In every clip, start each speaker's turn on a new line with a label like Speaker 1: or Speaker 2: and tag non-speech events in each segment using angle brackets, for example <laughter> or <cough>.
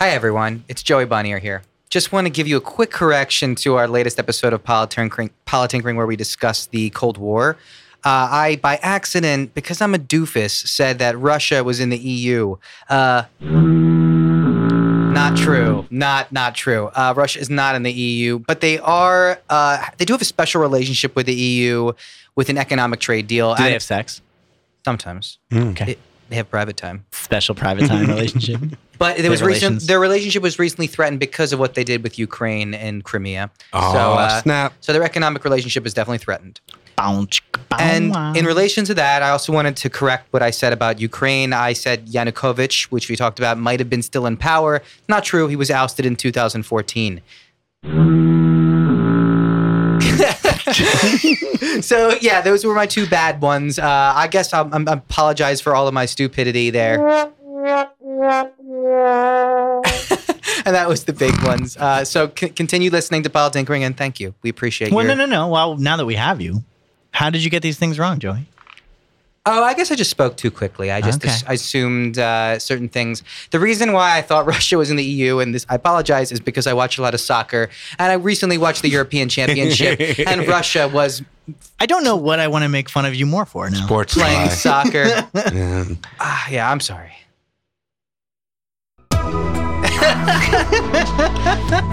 Speaker 1: Hi, everyone. It's Joey Bonnier here. Just want to give you a quick correction to our latest episode of Politinkering, Politinkering where we discussed the Cold War. Uh, I, by accident, because I'm a doofus, said that Russia was in the EU. Uh, not true. Not not true. Uh, Russia is not in the EU, but they are. Uh, they do have a special relationship with the EU with an economic trade deal.
Speaker 2: Do they
Speaker 1: And
Speaker 2: have sex?
Speaker 1: sometimes
Speaker 2: Okay.
Speaker 1: they, they have private time.
Speaker 2: Special private time relationship. <laughs>
Speaker 1: But there was recent, their relationship was recently threatened because of what they did with Ukraine and Crimea.
Speaker 3: Oh,
Speaker 1: so, uh,
Speaker 3: snap.
Speaker 1: So their economic relationship is definitely threatened.
Speaker 2: Bow, chicka, bow,
Speaker 1: And in relation to that, I also wanted to correct what I said about Ukraine. I said Yanukovych, which we talked about, might have been still in power. Not true. He was ousted in 2014. <laughs> so yeah, those were my two bad ones. Uh, I guess I'm, I'm, I apologize for all of my stupidity there. <laughs> and that was the big ones. Uh, so c- continue listening to Politinkering, and thank you. We appreciate
Speaker 2: Well,
Speaker 1: your.
Speaker 2: no, no, no. Well, now that we have you, how did you get these things wrong, Joey?
Speaker 1: Oh, I guess I just spoke too quickly. I just
Speaker 2: Okay.
Speaker 1: I assumed uh, certain things. The reason why I thought <laughs> Russia was in the EU, and this I apologize, is because I watch a lot of soccer, and I recently watched the European Championship, <laughs> and Russia was
Speaker 2: I don't know what I want to make fun of you more for now.
Speaker 3: Sports
Speaker 1: playing soccer.
Speaker 3: Yeah.
Speaker 1: ah, yeah, I'm sorry.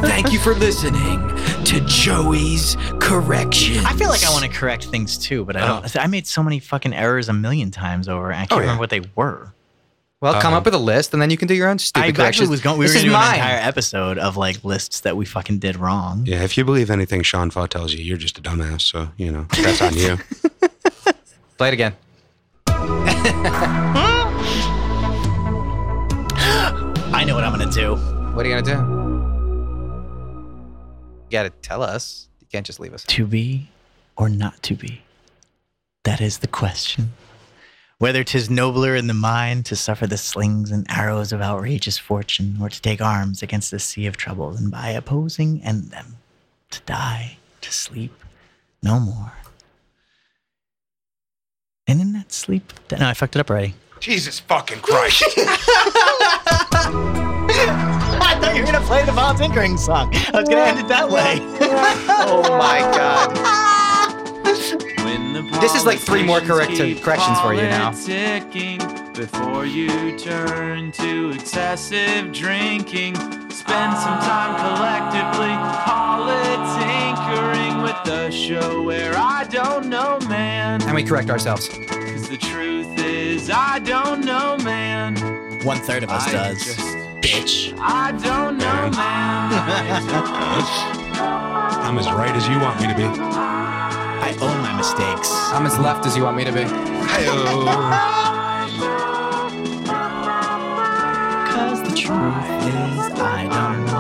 Speaker 1: Thank you for listening to Joey's correction.
Speaker 2: I feel like I want to correct things too, but I don't. I made so many fucking errors a million times over. and I can't
Speaker 3: Oh, yeah.
Speaker 2: remember what they were.
Speaker 1: Well, come
Speaker 3: Um,
Speaker 1: up with a list, and then you can do your own stupid
Speaker 2: I
Speaker 1: corrections.
Speaker 2: was going. We
Speaker 1: this
Speaker 2: were
Speaker 1: is
Speaker 2: going to do an entire episode of like lists that we fucking did wrong.
Speaker 3: Yeah, if you believe anything Sean Faw tells you, you're just a dumbass. So, you know, that's on you. <laughs>
Speaker 1: Play it again. <laughs>
Speaker 2: I know what I'm gonna do.
Speaker 1: What are you gonna do? You gotta tell us. You can't just leave us.
Speaker 2: To be or not to be? That is the question. Whether 'tis nobler in the mind to suffer the slings and arrows of outrageous fortune, or to take arms against the sea of troubles, and by opposing end them, to die, to sleep, no more. And in that sleep, no, I fucked it up already.
Speaker 3: Jesus fucking Christ. <laughs>
Speaker 2: I thought you were gonna play the Vol Tinkering song. I was gonna end it that way. <laughs>
Speaker 1: Oh my god. This is like three more correct- corrections for you now.
Speaker 4: Before you turn to excessive drinking, spend some time collectively politinkering with the show where I don't know, man.
Speaker 1: And we correct ourselves.
Speaker 4: Cause the truth is, I don't know, man.
Speaker 2: One third of us
Speaker 4: I
Speaker 2: does.
Speaker 4: just-
Speaker 2: Bitch.
Speaker 4: I don't know, man. I <laughs>
Speaker 3: I'm as right as you want me to be.
Speaker 2: I own my mistakes.
Speaker 1: I'm as left as you want me to be. <laughs>
Speaker 2: Cause the truth is, I don't know,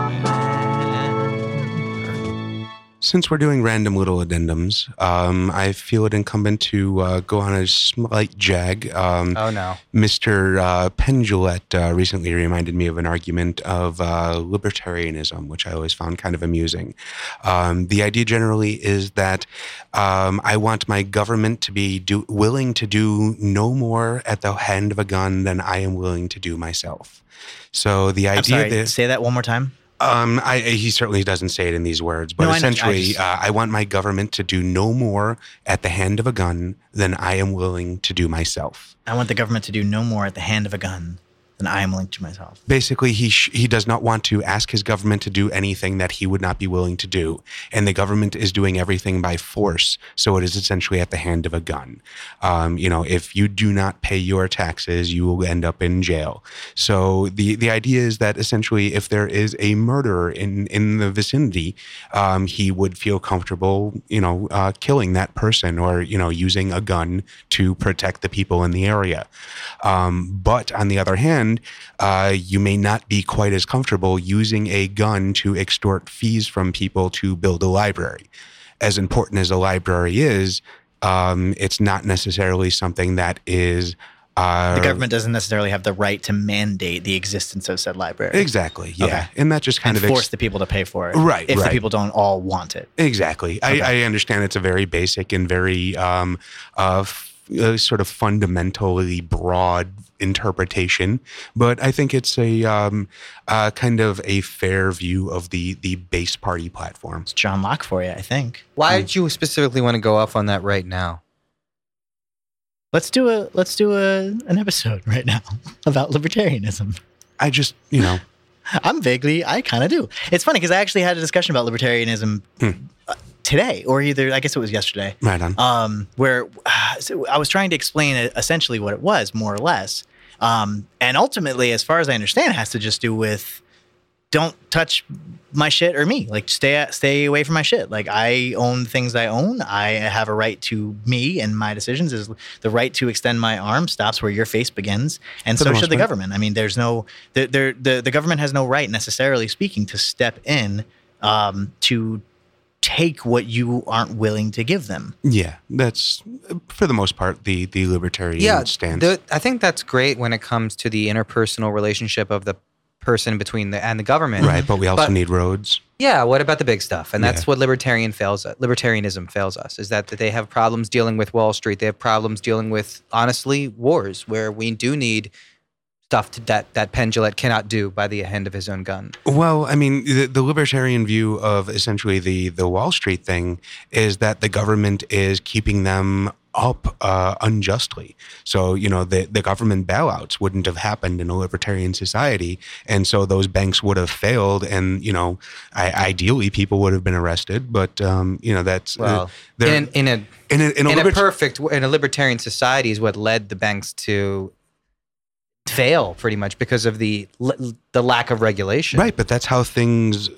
Speaker 3: Since we're doing random little addendums, um, I feel it incumbent to uh, go on a slight jag. Um,
Speaker 1: Oh no.
Speaker 3: Mr. Uh, Penn Jillette uh, recently reminded me of an argument of uh, libertarianism, which I always found kind of amusing. Um, the idea generally is that um, I want my government to be do- willing to do no more at the hand of a gun than I am willing to do myself. So the
Speaker 2: I'm
Speaker 3: idea
Speaker 2: sorry,
Speaker 3: that
Speaker 2: say that one more time.
Speaker 3: Um, I, he certainly doesn't say it in these words, but
Speaker 2: No, know. I
Speaker 3: essentially,
Speaker 2: just-
Speaker 3: uh, I want my government to do no more at the hand of a gun than I am willing to do myself.
Speaker 2: I want the government to do no more at the hand of a gun than I am willing to myself.
Speaker 3: Basically, he sh- he does not want to ask his government to do anything that he would not be willing to do, and the government is doing everything by force. So it is essentially at the hand of a gun. Um, you know, if you do not pay your taxes, you will end up in jail. So the the idea is that essentially, if there is a murderer in in the vicinity, um, he would feel comfortable, you know, uh, killing that person or you know using a gun to protect the people in the area. Um, but on the other hand, uh, you may not be quite as comfortable using a gun to extort fees from people to build a library. As important as a library is, um, it's not necessarily something that is. Uh,
Speaker 2: The government doesn't necessarily have the right to mandate the existence of said library.
Speaker 3: Exactly. Yeah.
Speaker 2: Okay.
Speaker 3: And that just kind
Speaker 2: and
Speaker 3: of ex-
Speaker 2: force the people to pay for it.
Speaker 3: Right,
Speaker 2: If the people don't all want it.
Speaker 3: Exactly.
Speaker 2: Okay.
Speaker 3: I, I understand it's a very basic and very um, uh, f- uh, sort of fundamentally broad interpretation, but I think it's a um, uh, kind of a fair view of the the base party platform.
Speaker 2: It's John Locke for you, I think.
Speaker 1: Why did you specifically want to go off on that right now?
Speaker 2: Let's do a let's do a an episode right now <laughs> about libertarianism.
Speaker 3: I just, you know, <laughs>
Speaker 2: I'm vaguely, I kind of do. It's funny because I actually had a discussion about libertarianism
Speaker 3: Hmm.
Speaker 2: Today, or either I guess it was yesterday,
Speaker 3: right on.
Speaker 2: um, where uh, so I was trying to explain essentially what it was, more or less. Um, and ultimately, as far as I understand, it has to just do with don't touch my shit or me. Like stay stay away from my shit. Like I own things I own. I have a right to me and my decisions is the right to extend my arm stops where your face begins, and
Speaker 3: For
Speaker 2: so
Speaker 3: most
Speaker 2: should the
Speaker 3: part.
Speaker 2: government. I mean, there's no the the the, the government has no right necessarily speaking to step in um, to take what you aren't willing to give them.
Speaker 3: Yeah, that's for the most part the the libertarian
Speaker 1: yeah,
Speaker 3: stance.
Speaker 1: the- I think that's great when it comes to the interpersonal relationship of the person between the and the government.
Speaker 3: right, but we also
Speaker 1: But-
Speaker 3: need roads.
Speaker 1: Yeah, what about the big stuff? And that's
Speaker 3: Yeah.
Speaker 1: what libertarian fails at. libertarianism fails us is that, that they have problems dealing with Wall Street. They have problems dealing with honestly wars where we do need stuff to, that that Penn Jillette cannot do by the hand of his own gun.
Speaker 3: Well, I mean, the, the libertarian view of essentially the the Wall Street thing is that the government is keeping them up uh, unjustly. So you know, the the government bailouts wouldn't have happened in a libertarian society, and so those banks would have failed, and you know, I, ideally people would have been arrested. But um, you know, that's
Speaker 1: Well,
Speaker 3: uh, they're-
Speaker 1: in, in a
Speaker 3: in a, in a
Speaker 1: in a perfect in a libertarian society is what led the banks to fail pretty much because of the the lack of regulation.
Speaker 3: Right, but that's how things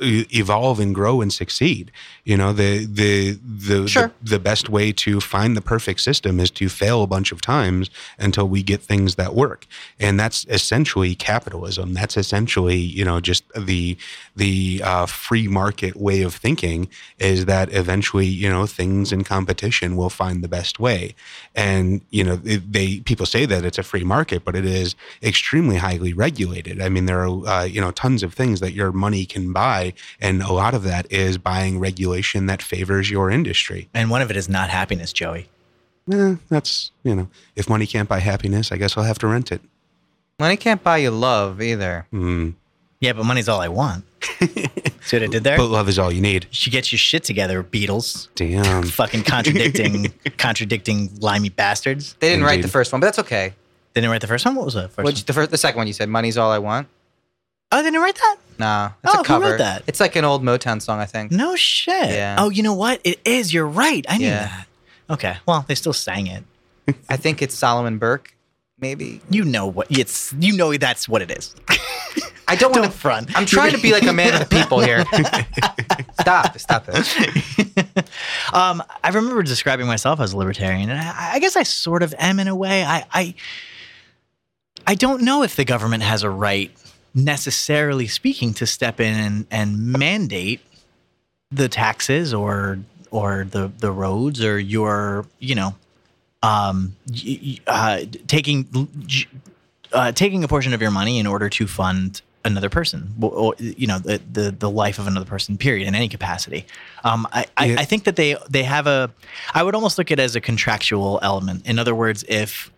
Speaker 3: evolve and grow and succeed. You know, the the the,
Speaker 1: Sure.
Speaker 3: the the best way to find the perfect system is to fail a bunch of times until we get things that work. And that's essentially capitalism. That's essentially, you know, just the the uh, free market way of thinking is that eventually, you know, things in competition will find the best way. And, you know, they people say that it's a free market, but it is extremely highly regulated. I mean, there are uh, you know tons of things that your money can buy, and a lot of that is buying regulation that favors your industry.
Speaker 2: And one of it is not happiness, Joey.
Speaker 3: Eh, that's you know, if money can't buy happiness, I guess I'll have to rent it.
Speaker 1: Money can't buy you love either.
Speaker 3: Hmm.
Speaker 2: Yeah, but money's all I want. <laughs> See what I did there?
Speaker 3: But love is all you need.
Speaker 2: She gets your shit together, Beatles.
Speaker 3: Damn. <laughs>
Speaker 2: Fucking contradicting, <laughs> contradicting, limey bastards.
Speaker 1: They didn't write the first one, but that's okay.
Speaker 2: They didn't write the first one. What was the first
Speaker 1: Which
Speaker 2: one?
Speaker 1: the first, the second one you said, "Money's all I want."
Speaker 2: Oh, they didn't write that.
Speaker 1: Nah, it's
Speaker 2: Oh, who
Speaker 1: a cover.
Speaker 2: wrote that?
Speaker 1: It's like an old Motown song, I think.
Speaker 2: No shit.
Speaker 1: Yeah.
Speaker 2: Oh, you know what? It is. You're right. I knew
Speaker 1: Yeah.
Speaker 2: that. Okay. Well, they still sang it. <laughs>
Speaker 1: I think it's Solomon Burke, maybe.
Speaker 2: You know what? It's you know that's what it is.
Speaker 1: I don't <laughs> want to
Speaker 2: front.
Speaker 1: I'm trying to be like a man of the people here. stop, <laughs> stop it.
Speaker 2: um, I remember describing myself as a libertarian, and I, I guess I sort of am in a way. I, I, I don't know if the government has a right, necessarily speaking, to step in and, and mandate the taxes or or the the roads or your you know, um, uh, taking uh, taking a portion of your money in order to fund another person or, or, you know the, the the life of another person period in any capacity. Um, I, I, I think that they they have a i would almost look at it as a contractual element. In other words if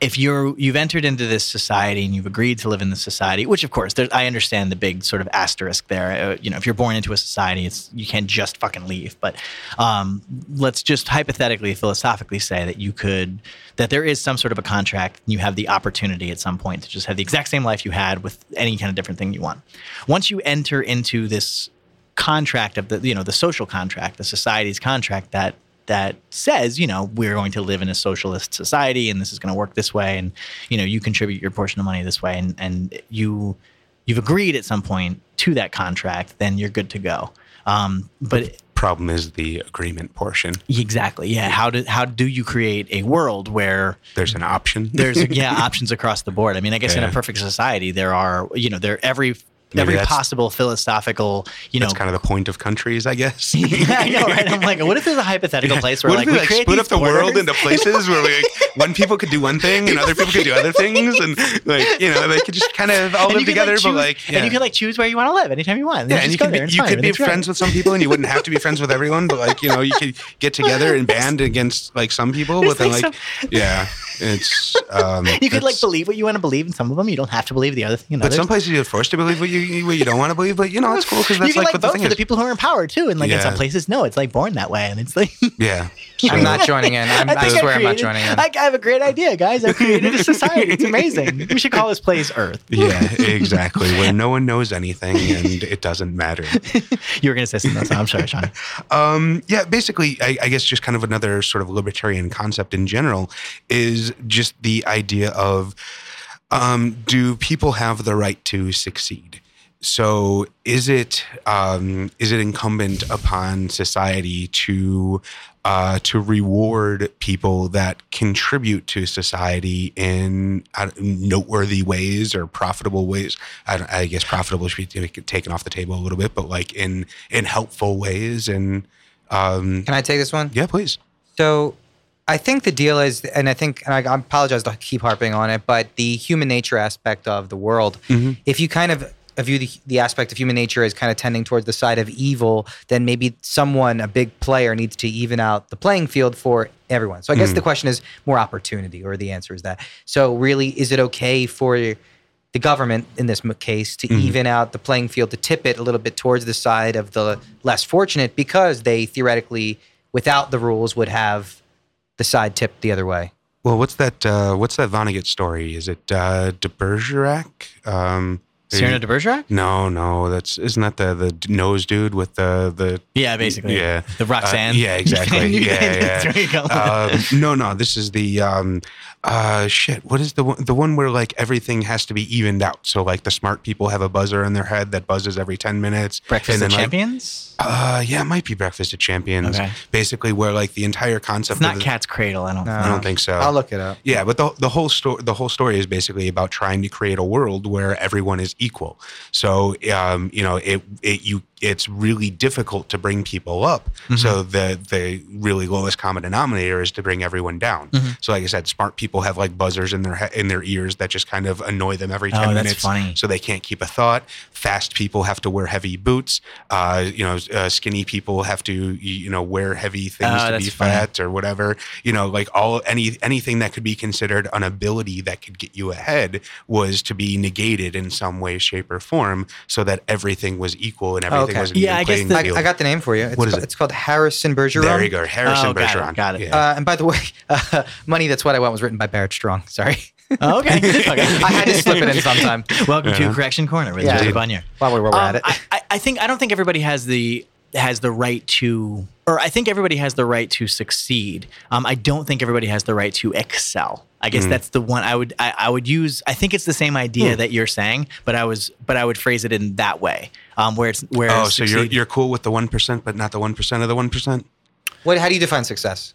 Speaker 2: if you're you've entered into this society and you've agreed to live in this society, which of course I understand the big sort of asterisk there. Uh, you know, if you're born into a society, it's you can't just fucking leave. But um, let's just hypothetically, philosophically say that you could that there is some sort of a contract. And you have the opportunity at some point to just have the exact same life you had with any kind of different thing you want. Once you enter into this contract of the you know the social contract, the society's contract that that says, you know, we're going to live in a socialist society and this is going to work this way and you know, you contribute your portion of money this way and and you you've agreed at some point to that contract, then you're good to go. Um, but
Speaker 3: Problem is the agreement portion.
Speaker 2: exactly, yeah. How do how do you create a world where
Speaker 3: There's an option.
Speaker 2: there's yeah <laughs> options across the board. I mean, I guess in a perfect society, there are you know there every
Speaker 3: Maybe
Speaker 2: every possible philosophical, you know.
Speaker 3: That's kind of the point of countries, I guess. <laughs>
Speaker 2: yeah, I know, right? I'm like, what if there's a hypothetical place where
Speaker 3: what
Speaker 2: like
Speaker 3: we like
Speaker 2: create
Speaker 3: split up the world into places where we, like, <laughs> one people could do one thing and other people could do other things, and like you know they could just kind of all
Speaker 2: And
Speaker 3: live
Speaker 2: could,
Speaker 3: together,
Speaker 2: choose,
Speaker 3: but like yeah.
Speaker 2: and you can like choose where you want to live anytime you want.
Speaker 3: yeah, and you could be, you could be friends with some people, and you wouldn't have to be friends with everyone. But like you know, you could get <laughs> together and band against like some people. But then
Speaker 2: like,
Speaker 3: like, yeah, it's um,
Speaker 2: You could like believe what you want to believe in some of them. You don't have to believe the other thing. In
Speaker 3: But
Speaker 2: others.
Speaker 3: some places you're forced to believe what you what you don't want to believe. But you know, it's cool because
Speaker 2: you
Speaker 3: that's
Speaker 2: can
Speaker 3: like
Speaker 2: like
Speaker 3: what the
Speaker 2: vote
Speaker 3: thing
Speaker 2: for
Speaker 3: is.
Speaker 2: the people who are in power too, and like in some places, no, it's like born that way, and it's like <laughs>
Speaker 3: yeah,
Speaker 1: I'm not <laughs> joining in. I'm, I,
Speaker 2: think
Speaker 1: swear I'm not joining in.
Speaker 2: I, I have a great idea, guys. I've created a society. It's amazing. <laughs> We should call this place Earth.
Speaker 3: yeah, exactly. Where no one knows anything and it doesn't matter.
Speaker 2: You were going to say something else. I'm sorry, Sean.
Speaker 3: Um, yeah, basically, I, I guess just kind of another sort of libertarian concept in general is just the idea of um, do people have the right to succeed? So is it um, is it incumbent upon society to uh, to reward people that contribute to society in uh, noteworthy ways or profitable ways? I, I guess profitable should be taken off the table a little bit, but like in in helpful ways and um,
Speaker 1: Can I take this one?
Speaker 3: yeah, please.
Speaker 1: So I think the deal is, and I think, and I, apologize to keep harping on it, but the human nature aspect of the world,
Speaker 3: Mhm.
Speaker 1: if you kind of view the, the aspect of human nature as kind of tending towards the side of evil, then maybe someone, a big player, needs to even out the playing field for everyone. So I guess
Speaker 3: Mhm.
Speaker 1: the question is more opportunity, or the answer is that. So really, is it okay for the government in this case to
Speaker 3: Mhm.
Speaker 1: even out the playing field to tip it a little bit towards the side of the less fortunate because they theoretically without the rules would have the side tipped the other way
Speaker 3: Well, what's that? Uh, what's that Vonnegut story? Is it uh, de Bergerac? Um,
Speaker 2: Cyrano de Bergerac?
Speaker 3: No, no, that's isn't that the the nose dude with the the
Speaker 2: Yeah, basically.
Speaker 3: Yeah.
Speaker 2: The Roxanne.
Speaker 3: Uh, yeah, exactly. <laughs> Yeah, yeah. um, no, no, this is the um, uh, shit. What is the one, the one where like everything has to be evened out? So like the smart people have a buzzer in their head that buzzes every ten minutes.
Speaker 2: Breakfast
Speaker 3: and
Speaker 2: of
Speaker 3: then, like,
Speaker 2: Champions?
Speaker 3: Uh, yeah, it might be Breakfast of Champions.
Speaker 2: Okay.
Speaker 3: Basically, where like the entire concept.
Speaker 2: It's not
Speaker 3: of the,
Speaker 2: Cat's Cradle, I don't
Speaker 1: No.
Speaker 3: I don't think so.
Speaker 1: i'll look it up
Speaker 3: Yeah, but the the whole story the whole story is basically about trying to create a world where everyone is equal. So um, you know, it it you it's really difficult to bring people up. So the the really lowest common denominator is to bring everyone down. So like I said, smart people have like buzzers in their he- in their ears that just kind of annoy them every
Speaker 2: Oh,
Speaker 3: ten
Speaker 2: that's
Speaker 3: minutes,
Speaker 2: funny.
Speaker 3: so they can't keep a thought. Fast people have to wear heavy boots. Uh, you know, uh, skinny people have to you know wear heavy things
Speaker 2: Oh,
Speaker 3: to be
Speaker 2: funny.
Speaker 3: fat or whatever. You know, like all any anything that could be considered an ability that could get you ahead was to be negated in some way, shape, or form, so that everything was equal and everything
Speaker 1: Okay.
Speaker 3: was an
Speaker 2: Yeah, I guess
Speaker 3: playing
Speaker 2: the-
Speaker 1: I. I got the name for you it's,
Speaker 3: What is
Speaker 1: ca-
Speaker 3: it?
Speaker 1: it's called harrison bergeron
Speaker 3: there you go, Harrison
Speaker 2: Oh, got it,
Speaker 3: Bergeron.
Speaker 2: got it.
Speaker 3: Yeah.
Speaker 1: uh, and by the way <laughs> uh, money that's what i want was written by barrett strong sorry
Speaker 2: Oh, okay. <laughs> okay.
Speaker 1: i had to slip it in sometime <laughs>
Speaker 2: Welcome
Speaker 3: Yeah.
Speaker 2: to Correction Corner with
Speaker 1: Yeah.
Speaker 2: Joseph Bonnier.
Speaker 1: while we were
Speaker 2: Um,
Speaker 1: at it
Speaker 2: I, I- I think I don't think everybody has the has the right to, or I think everybody has the right to succeed. Um, I don't think everybody has the right to excel. I guess
Speaker 3: Mm.
Speaker 2: that's the one I would I, I would use. I think it's the same idea that you're saying, but I was but I would phrase it in that way, um, where it's where
Speaker 3: Oh, so you're you're cool with the one percent, but not the one percent of the one percent.
Speaker 1: what how do you define success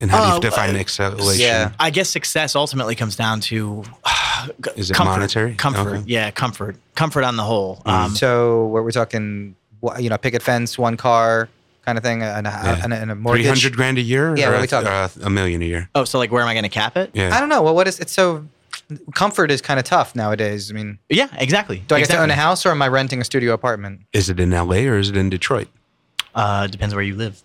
Speaker 3: And how do
Speaker 2: Uh,
Speaker 3: you define
Speaker 2: uh,
Speaker 3: acceleration?
Speaker 1: yeah.
Speaker 2: I guess success ultimately comes down to <sighs>
Speaker 3: Is it
Speaker 2: comfort,
Speaker 3: monetary?
Speaker 2: Comfort,
Speaker 3: Okay.
Speaker 2: yeah, comfort, comfort on the whole.
Speaker 3: Mm.
Speaker 2: Um,
Speaker 1: so what we're talking you know picket fence one car kind of thing and a,
Speaker 3: Yeah.
Speaker 1: and a, and a mortgage
Speaker 3: hundred grand a year.
Speaker 1: Yeah,
Speaker 3: or
Speaker 1: what are we
Speaker 3: a-
Speaker 1: talking?
Speaker 3: uh, a million a year.
Speaker 2: oh, so like, where am I going to cap it?
Speaker 3: Yeah.
Speaker 1: I don't know. Well, what is it's so comfort is kind of tough nowadays. I mean,
Speaker 2: Yeah, exactly.
Speaker 1: do I get to own a house or am I renting a studio apartment?
Speaker 3: Is it in L.A. or is it in Detroit?
Speaker 2: Uh, depends where you live.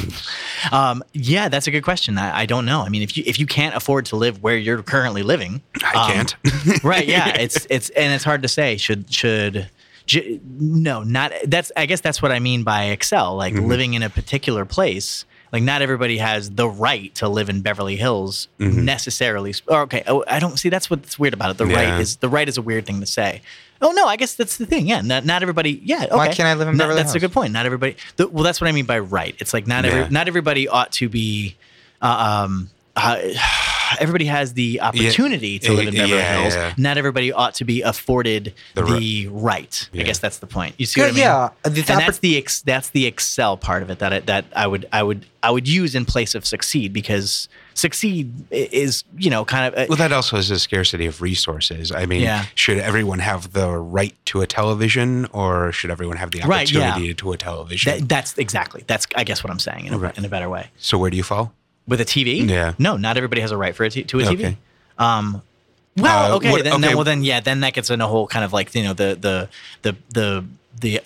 Speaker 2: <laughs> um, yeah, that's a good question. I, I don't know. I mean, if you if you can't afford to live where you're currently living,
Speaker 3: I
Speaker 2: um,
Speaker 3: can't. <laughs>
Speaker 2: right? Yeah, <laughs> it's it's and it's hard to say. Should should j- no, not that's. I guess that's what I mean by excel. Like
Speaker 3: Mm-hmm.
Speaker 2: living in a particular place. Like not everybody has the right to live in Beverly Hills
Speaker 3: Mhm.
Speaker 2: necessarily. Or okay, oh, I don't see. That's what's weird about it. The
Speaker 3: Yeah.
Speaker 2: right is the right is a weird thing to say. Oh no, I guess that's the thing. Yeah, not, not everybody. Yeah, okay.
Speaker 1: Why can't I live in Beverly
Speaker 2: That's a good point. Not everybody. The, well, that's what I mean by right. It's like not every not everybody ought to be. Uh, um, uh, everybody has the opportunity to live in Beverly
Speaker 3: yeah,
Speaker 2: Hills.
Speaker 3: yeah.
Speaker 2: Not everybody ought to be afforded
Speaker 3: The
Speaker 2: the,
Speaker 3: ri-
Speaker 2: right.
Speaker 3: Yeah.
Speaker 2: I guess that's the point. You see
Speaker 1: Yeah,
Speaker 2: what I mean?
Speaker 1: yeah. The
Speaker 2: and
Speaker 1: oppor-
Speaker 2: that's the ex, that's the excel part of it that I, that I would I would I would use in place of succeed because succeed is you know kind of uh,
Speaker 3: Well, that also is a scarcity of resources. I mean,
Speaker 2: Yeah.
Speaker 3: should everyone have the right to a television, or should everyone have the
Speaker 2: Right, yeah.
Speaker 3: opportunity to a television?
Speaker 2: that, that's exactly that's I guess what I'm saying in a,
Speaker 3: Right.
Speaker 2: in a better way.
Speaker 3: so where do you fall?
Speaker 2: With a TV,
Speaker 3: Yeah.
Speaker 2: no, not everybody has a right for a t- to a TV.
Speaker 3: Okay.
Speaker 2: Um, well,
Speaker 3: Uh,
Speaker 2: okay,
Speaker 3: what-
Speaker 2: then,
Speaker 3: okay.
Speaker 2: then well then yeah, then that gets in a whole kind of like you know the the the the the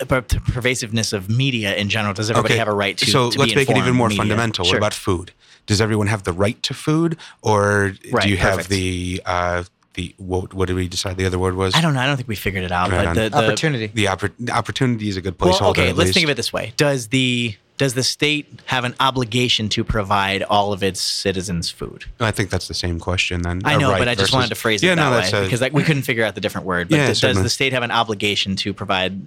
Speaker 2: pervasiveness of media in general. Does everybody
Speaker 3: Okay,
Speaker 2: have a right to?
Speaker 3: so
Speaker 2: to
Speaker 3: let's
Speaker 2: be
Speaker 3: make it even more
Speaker 2: media?
Speaker 3: fundamental.
Speaker 2: Sure.
Speaker 3: What about food? Does everyone have the right to food, or
Speaker 2: Right,
Speaker 3: do you have
Speaker 2: perfect.
Speaker 3: the uh, the what, what did we decide the other word was?
Speaker 2: I don't know. I don't think we figured it out.
Speaker 3: Right
Speaker 2: but the, the
Speaker 1: Opportunity.
Speaker 3: The oppor- opportunity is a good placeholder.
Speaker 2: Well, okay, let's
Speaker 3: least.
Speaker 2: think of it this way: Does the does the state have an obligation to provide all of its citizens food?
Speaker 3: I think that's the same question then.
Speaker 2: I know,
Speaker 3: right
Speaker 2: but I just
Speaker 3: versus-
Speaker 2: wanted to phrase it
Speaker 3: yeah,
Speaker 2: that
Speaker 3: no,
Speaker 2: way
Speaker 3: that's a-
Speaker 2: because like, we couldn't figure out the different word. But
Speaker 3: Yeah,
Speaker 2: th- does the state have an obligation to provide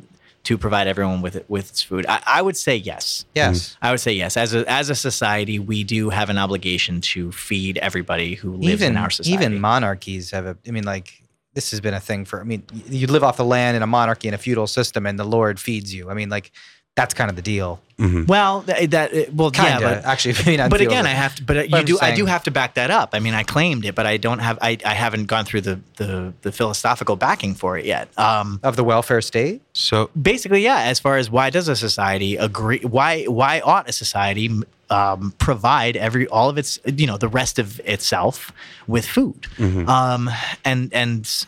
Speaker 2: to provide everyone with with its food? I, I would say yes.
Speaker 1: Yes. Mm.
Speaker 2: I would say yes. As a as a society, we do have an obligation to feed everybody who lives
Speaker 1: even
Speaker 2: in our society.
Speaker 1: even monarchies have a. I mean, like this has been a thing for. I mean, you live off the land in a monarchy in a feudal system, and the Lord feeds you. I mean, like that's kind of the deal.
Speaker 3: Mhm.
Speaker 2: well, that, that well,
Speaker 1: Kind
Speaker 2: yeah,
Speaker 1: of
Speaker 2: but
Speaker 1: actually. <laughs> I mean,
Speaker 2: but again, I have to. But uh, you
Speaker 1: I'm
Speaker 2: do.
Speaker 1: just
Speaker 2: I do have to back that up. I mean, I claimed it, but I don't have. I, I haven't gone through the, the the philosophical backing for it yet. Um,
Speaker 1: of the welfare state.
Speaker 3: So
Speaker 2: basically, yeah. As far as why does a society agree? Why why ought a society um, provide every all of its you know the rest of itself with food?
Speaker 3: mhm.
Speaker 2: Um, and and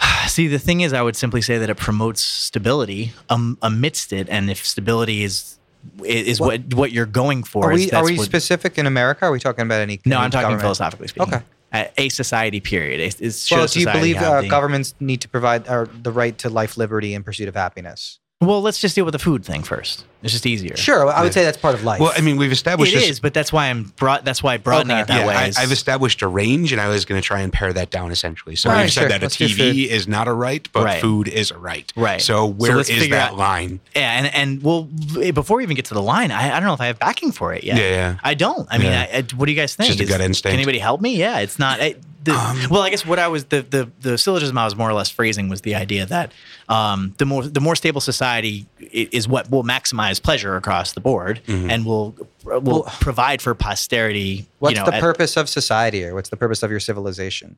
Speaker 2: <sighs> see, the thing is, I would simply say that it promotes stability um, amidst it, and if stability is is
Speaker 1: What-
Speaker 2: what what you're going for,
Speaker 1: Are
Speaker 2: is
Speaker 1: we are we
Speaker 2: what-
Speaker 1: specific in America? Are we talking about any?
Speaker 2: no, I'm talking
Speaker 1: government?
Speaker 2: philosophically speaking.
Speaker 1: Okay.
Speaker 2: Uh, a society period. Is, is
Speaker 1: Well, do you believe uh, governments need to provide or the right to life, liberty, and pursuit of happiness?
Speaker 2: Well, let's just deal with the food thing first. It's just easier.
Speaker 1: Sure, I would say that's part of life.
Speaker 3: well, I mean, we've
Speaker 2: It
Speaker 3: established this.
Speaker 2: is, but that's why I'm brought. That's why broadening
Speaker 1: Okay.
Speaker 2: it that
Speaker 3: yeah,
Speaker 2: way.
Speaker 3: I,
Speaker 2: is-
Speaker 3: I've established a range, and I was going to try and pare that down essentially. So
Speaker 1: Right,
Speaker 3: we've
Speaker 1: sure.
Speaker 3: said that a
Speaker 1: Let's do
Speaker 3: TV is not a right, but
Speaker 2: Right.
Speaker 3: food is a right.
Speaker 2: Right.
Speaker 3: So where
Speaker 2: let's
Speaker 3: is
Speaker 2: figure
Speaker 3: that
Speaker 2: out-
Speaker 3: line?
Speaker 2: Yeah, and and well, v- before we even get to the line, I, I don't know if I have backing for it yet.
Speaker 3: Yeah, yeah.
Speaker 2: I don't. I mean,
Speaker 3: Yeah.
Speaker 2: I, I, what do you guys think?
Speaker 3: Just a gut instinct.
Speaker 2: Can anybody help me? Yeah, it's not. I, the,
Speaker 3: Um,
Speaker 2: well, I guess what I was the, the the syllogism I was more or less phrasing was the idea that um, the more the more stable society is what will maximize pleasure across the board
Speaker 3: Mm-hmm.
Speaker 2: and will will
Speaker 1: Well-
Speaker 2: provide for posterity.
Speaker 1: what's
Speaker 2: you know,
Speaker 1: the
Speaker 2: at-
Speaker 1: purpose of society, or what's the purpose of your civilization?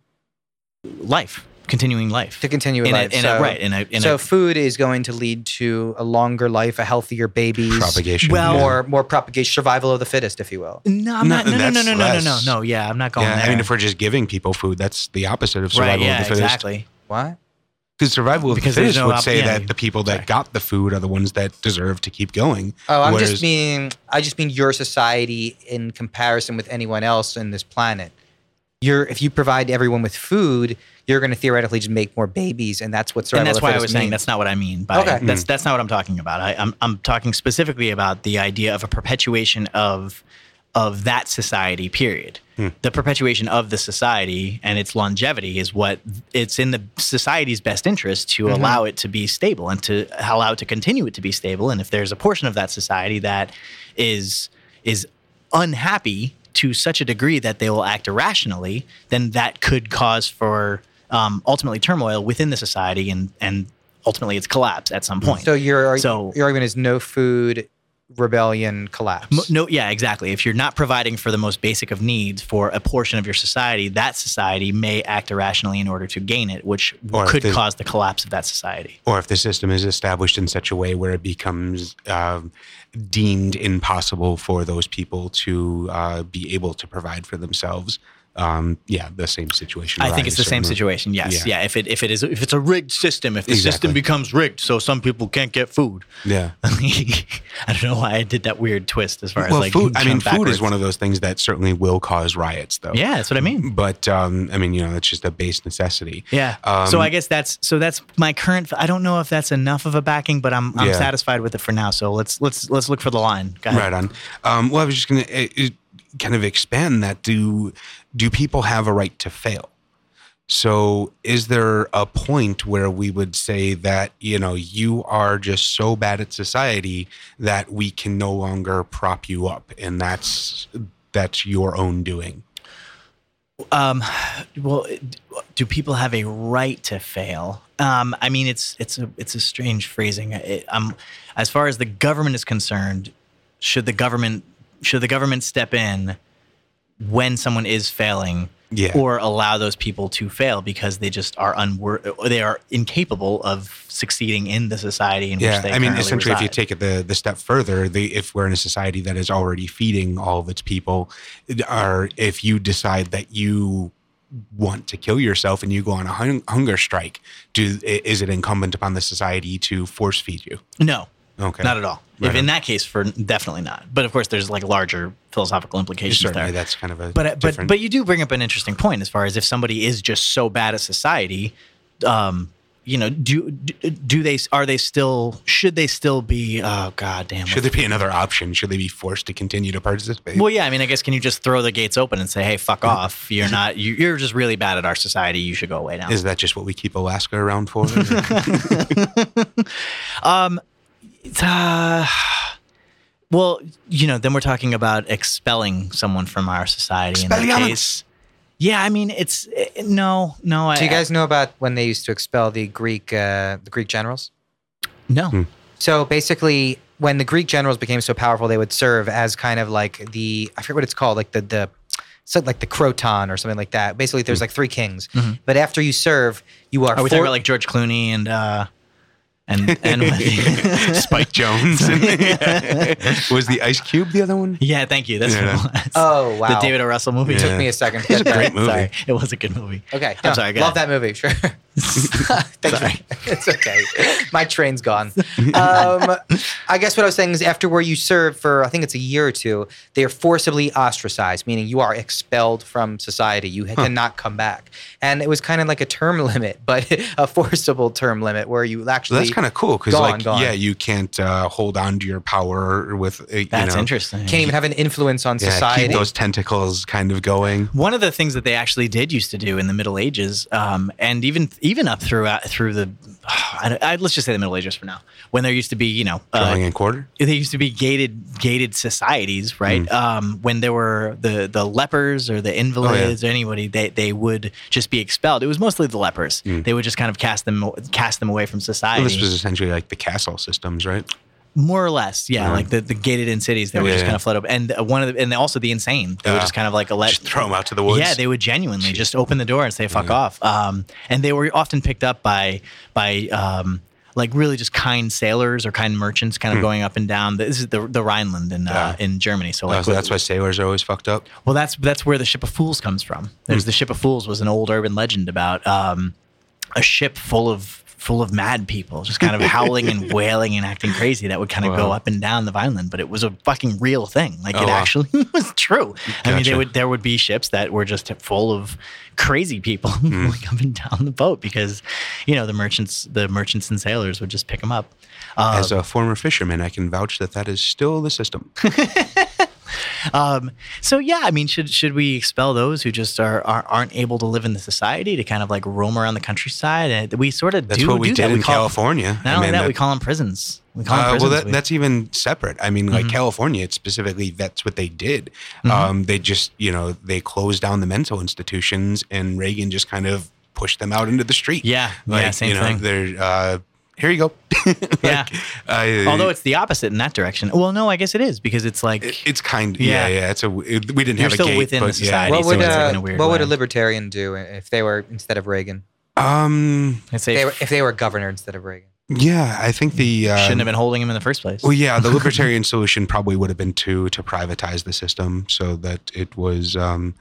Speaker 2: life, continuing life
Speaker 1: To continue
Speaker 2: in
Speaker 1: life.
Speaker 2: a, in
Speaker 1: so,
Speaker 2: a right in a in
Speaker 1: so
Speaker 2: a
Speaker 1: food is going to lead to a longer life, a healthier babies,
Speaker 3: Propagation.
Speaker 2: Well-
Speaker 1: more more propagation, survival of the fittest, if you will.
Speaker 2: no, I'm
Speaker 3: No,
Speaker 2: not, no, no, no, no, no, no, no, no. Yeah, I'm not going
Speaker 3: yeah,
Speaker 2: there.
Speaker 3: I mean, if we're just giving people food, that's the opposite of survival
Speaker 2: right, yeah,
Speaker 3: of the fittest.
Speaker 2: exactly.
Speaker 1: What?
Speaker 3: Because survival of
Speaker 2: Because
Speaker 3: the fittest
Speaker 2: no
Speaker 3: would
Speaker 2: op-
Speaker 3: say
Speaker 2: yeah,
Speaker 3: that the people that
Speaker 2: sorry.
Speaker 3: got the food are the ones that deserve to keep going.
Speaker 1: Oh, I'm
Speaker 3: Whereas-
Speaker 1: just mean I just mean your society in comparison with anyone else in this planet. You're if you provide everyone with food, you're going to theoretically just make more babies, and that's what survival
Speaker 2: and that's
Speaker 1: of
Speaker 2: why I
Speaker 1: fittest
Speaker 2: was saying that's not what I mean. By,
Speaker 1: Okay.
Speaker 2: That's hmm. that's not what I'm talking about. I, I'm I'm talking specifically about the idea of a perpetuation of of that society. Period. Hmm. The perpetuation of the society and its longevity is what it's in the society's best interest to mm-hmm. allow it to be stable and to allow it to continue it to be stable. And if there's a portion of that society that is is unhappy to such a degree that they will act irrationally, then that could cause for um, ultimately turmoil within the society and and ultimately its collapse at some point.
Speaker 1: So your
Speaker 2: So-
Speaker 1: your argument is no food, rebellion, collapse.
Speaker 2: Mo- no, yeah, exactly. If you're not providing for the most basic of needs for a portion of your society, that society may act irrationally in order to gain it, which
Speaker 3: Or
Speaker 2: could
Speaker 3: the-
Speaker 2: cause the collapse of that society.
Speaker 3: or if the system is established in such a way where it becomes um, deemed impossible for those people to uh, be able to provide for themselves. Um, yeah, the same situation.
Speaker 2: I think it's the same situation. Yes,
Speaker 3: Yeah.
Speaker 2: yeah. If it if it is if it's a rigged system, if the system becomes rigged, so some people can't get food.
Speaker 3: Yeah. <laughs>
Speaker 2: I don't know why I did that weird twist as far
Speaker 3: Well,
Speaker 2: as like
Speaker 3: food. I mean,
Speaker 2: jump
Speaker 3: food is one of those things that certainly will cause riots, though.
Speaker 2: Yeah, that's what I mean.
Speaker 3: But um, I mean, you know, that's just a base necessity.
Speaker 2: Yeah.
Speaker 3: Um,
Speaker 2: so I guess that's so that's my current. I don't know if that's enough of a backing, but I'm I'm
Speaker 3: Yeah.
Speaker 2: satisfied with it for now. So let's let's let's look for the line.
Speaker 3: Right on. Um, well, I was just going to uh, kind of expand that. Do do people have a right to fail? So, is there a point where we would say that you know you are just so bad at society that we can no longer prop you up, and that's that's your own doing?
Speaker 2: Um, well, do people have a right to fail? Um, I mean, it's it's a it's a strange phrasing. It, um, as far as the government is concerned, should the government should the government step in when someone is failing
Speaker 3: Yeah.
Speaker 2: or allow those people to fail because they just are unwor- they are incapable of succeeding in the society in
Speaker 3: yeah,
Speaker 2: which they
Speaker 3: I mean, essentially, if you take it the the step further, the if we're in a society that is already feeding all of its people, or if you decide that you want to kill yourself and you go on a hung- hunger strike, do is it incumbent upon the society to force feed you?
Speaker 2: no
Speaker 3: Okay,
Speaker 2: not at all
Speaker 3: Right
Speaker 2: if in that case for definitely not but of course there's like larger philosophical implications
Speaker 3: Certainly,
Speaker 2: there
Speaker 3: that's kind of a
Speaker 2: but but
Speaker 3: different.
Speaker 2: but you do bring up an interesting point as far as if somebody is just so bad at society um you know do do they are they still should they still be oh god damn
Speaker 3: should there be another option? Should they be forced to continue to participate?
Speaker 2: well yeah i mean i guess can you just throw the gates open and say hey fuck off you're not you, you're just really bad at our society you should go away now
Speaker 3: is that just what we keep Alaska around for? <laughs> <laughs>
Speaker 2: Um, uh, well, you know, then we're talking about expelling someone from our society. In that case, yeah, I mean, it's eh, no, no. I,
Speaker 1: Do you guys know about when they used to expel the Greek uh, the Greek generals?
Speaker 2: no?
Speaker 3: Hmm.
Speaker 1: So basically, when the Greek generals became so powerful, they would serve as kind of like the I forget what it's called, like the the so like the croton or something like that. Basically, there's like three kings,
Speaker 2: Mhm.
Speaker 1: but after you serve, you are.
Speaker 2: Are we
Speaker 1: for-
Speaker 2: talking about like George Clooney and uh, and and <laughs> <laughs>
Speaker 3: Spike Jonze <laughs> was the Ice Cube the other one?
Speaker 2: yeah, thank you. That's
Speaker 3: Yeah.
Speaker 2: what it oh, was.
Speaker 1: Oh wow!
Speaker 2: the David O. Russell movie.
Speaker 1: It
Speaker 3: Yeah.
Speaker 1: took me a second. To
Speaker 3: It's a
Speaker 1: get that.
Speaker 3: great movie.
Speaker 2: Sorry, it was a good movie.
Speaker 1: Okay,
Speaker 2: I'm sorry, go
Speaker 1: Love
Speaker 2: ahead.
Speaker 1: that movie. Sure. <laughs> Thank
Speaker 2: Sorry.
Speaker 1: you. It's okay. My train's gone. <laughs> Um, I guess what I was saying is after where you serve for I think it's a year or two, they are forcibly ostracized, meaning you are expelled from society. You cannot come back. And it was kind of like a term <laughs> limit, but a forcible term limit where you actually
Speaker 3: that's kind of cool because, like,
Speaker 1: gone.
Speaker 3: yeah, you can't uh, hold on to your power with, uh, you
Speaker 2: That's
Speaker 3: know,
Speaker 2: interesting.
Speaker 1: can't even have an influence on
Speaker 3: yeah,
Speaker 1: society.
Speaker 3: keep those tentacles kind of going.
Speaker 2: One of the things that they actually did used to do in the Middle Ages, um, and even even up throughout through the, <sighs> I, I, let's just say the Middle Ages for now, when there used to be, you know, uh,
Speaker 3: Drawing in quarter.
Speaker 2: there used to be gated gated societies, right?
Speaker 3: Mm.
Speaker 2: Um, when there were the the lepers or the invalids or anybody, they they would just be expelled. It was mostly the lepers.
Speaker 3: Mm.
Speaker 2: They would just kind of cast them cast them away from
Speaker 3: Well,
Speaker 2: society.
Speaker 3: this was essentially like the castle systems, right?
Speaker 2: More or less, yeah,
Speaker 3: Yeah.
Speaker 2: like the, the gated in cities, they would just
Speaker 3: yeah.
Speaker 2: kind of float up, and uh, one of the, and also the insane, they would just kind of like let
Speaker 3: Just throw them out to the woods.
Speaker 2: yeah, they would genuinely just open the door and say "fuck
Speaker 3: Yeah.
Speaker 2: off," um, and they were often picked up by by um, like really just kind sailors or kind merchants, kind of
Speaker 3: Hmm.
Speaker 2: going up and down. This is the the Rhineland in uh, in Germany. So
Speaker 3: Oh,
Speaker 2: like
Speaker 3: so that's why sailors are always fucked up.
Speaker 2: well, that's that's where the ship of fools comes from. There's the ship of fools was an old urban legend about um, a ship full of full of mad people, just kind of <laughs> howling and wailing and acting crazy. That would kind of go up and down the Rhineland, but it was a fucking real thing. Like
Speaker 3: Oh,
Speaker 2: it
Speaker 3: wow.
Speaker 2: actually <laughs> was true. I mean, they would there would be ships that were just full of crazy people <laughs> going up and down the boat because you know the merchants the merchants and sailors would just pick them up. Uh,
Speaker 3: As a former fisherman, I can vouch that that is still the system.
Speaker 2: Um, so yeah, I mean, should should we expel those who just are, are aren't able to live in the society to kind of like roam around the countryside? And we sort of
Speaker 3: That's
Speaker 2: do
Speaker 3: what we
Speaker 2: do
Speaker 3: did
Speaker 2: that.
Speaker 3: in
Speaker 2: call-
Speaker 3: California.
Speaker 2: Not
Speaker 3: I
Speaker 2: only
Speaker 3: mean,
Speaker 2: that,
Speaker 3: that-
Speaker 2: we call them prisons. We call them
Speaker 3: Uh,
Speaker 2: prisons.
Speaker 3: well, that,
Speaker 2: We-
Speaker 3: that's even separate. I mean, like
Speaker 2: Mhm.
Speaker 3: California, it's specifically that's what they did.
Speaker 2: Mhm.
Speaker 3: Um, they just, you know, they closed down the mental institutions, and Reagan just kind of pushed them out into the street.
Speaker 2: yeah,
Speaker 3: like
Speaker 2: yeah, same
Speaker 3: you know,
Speaker 2: thing.
Speaker 3: they're uh, here you go. <laughs> Like,
Speaker 2: Yeah.
Speaker 3: I-
Speaker 2: Although it's the opposite in that direction. Well, no, I guess it is because it's like
Speaker 3: it- it's kind.
Speaker 2: Yeah.
Speaker 3: Yeah, yeah. It's a. It, we didn't
Speaker 2: You're
Speaker 3: have
Speaker 2: still
Speaker 3: a gate,
Speaker 2: within the
Speaker 3: but yeah.
Speaker 2: society.
Speaker 1: what would
Speaker 2: it's like
Speaker 1: uh,
Speaker 2: in a weird
Speaker 1: what would a libertarian do if they were instead of Reagan?
Speaker 3: Um.
Speaker 2: I'd say
Speaker 1: If they were, if they were governor instead of Reagan.
Speaker 3: Yeah, I think the uh,
Speaker 2: shouldn't have been holding him in the first place.
Speaker 3: Well, yeah, the <laughs> libertarian solution probably would have been to to privatize the system so that it was. Um,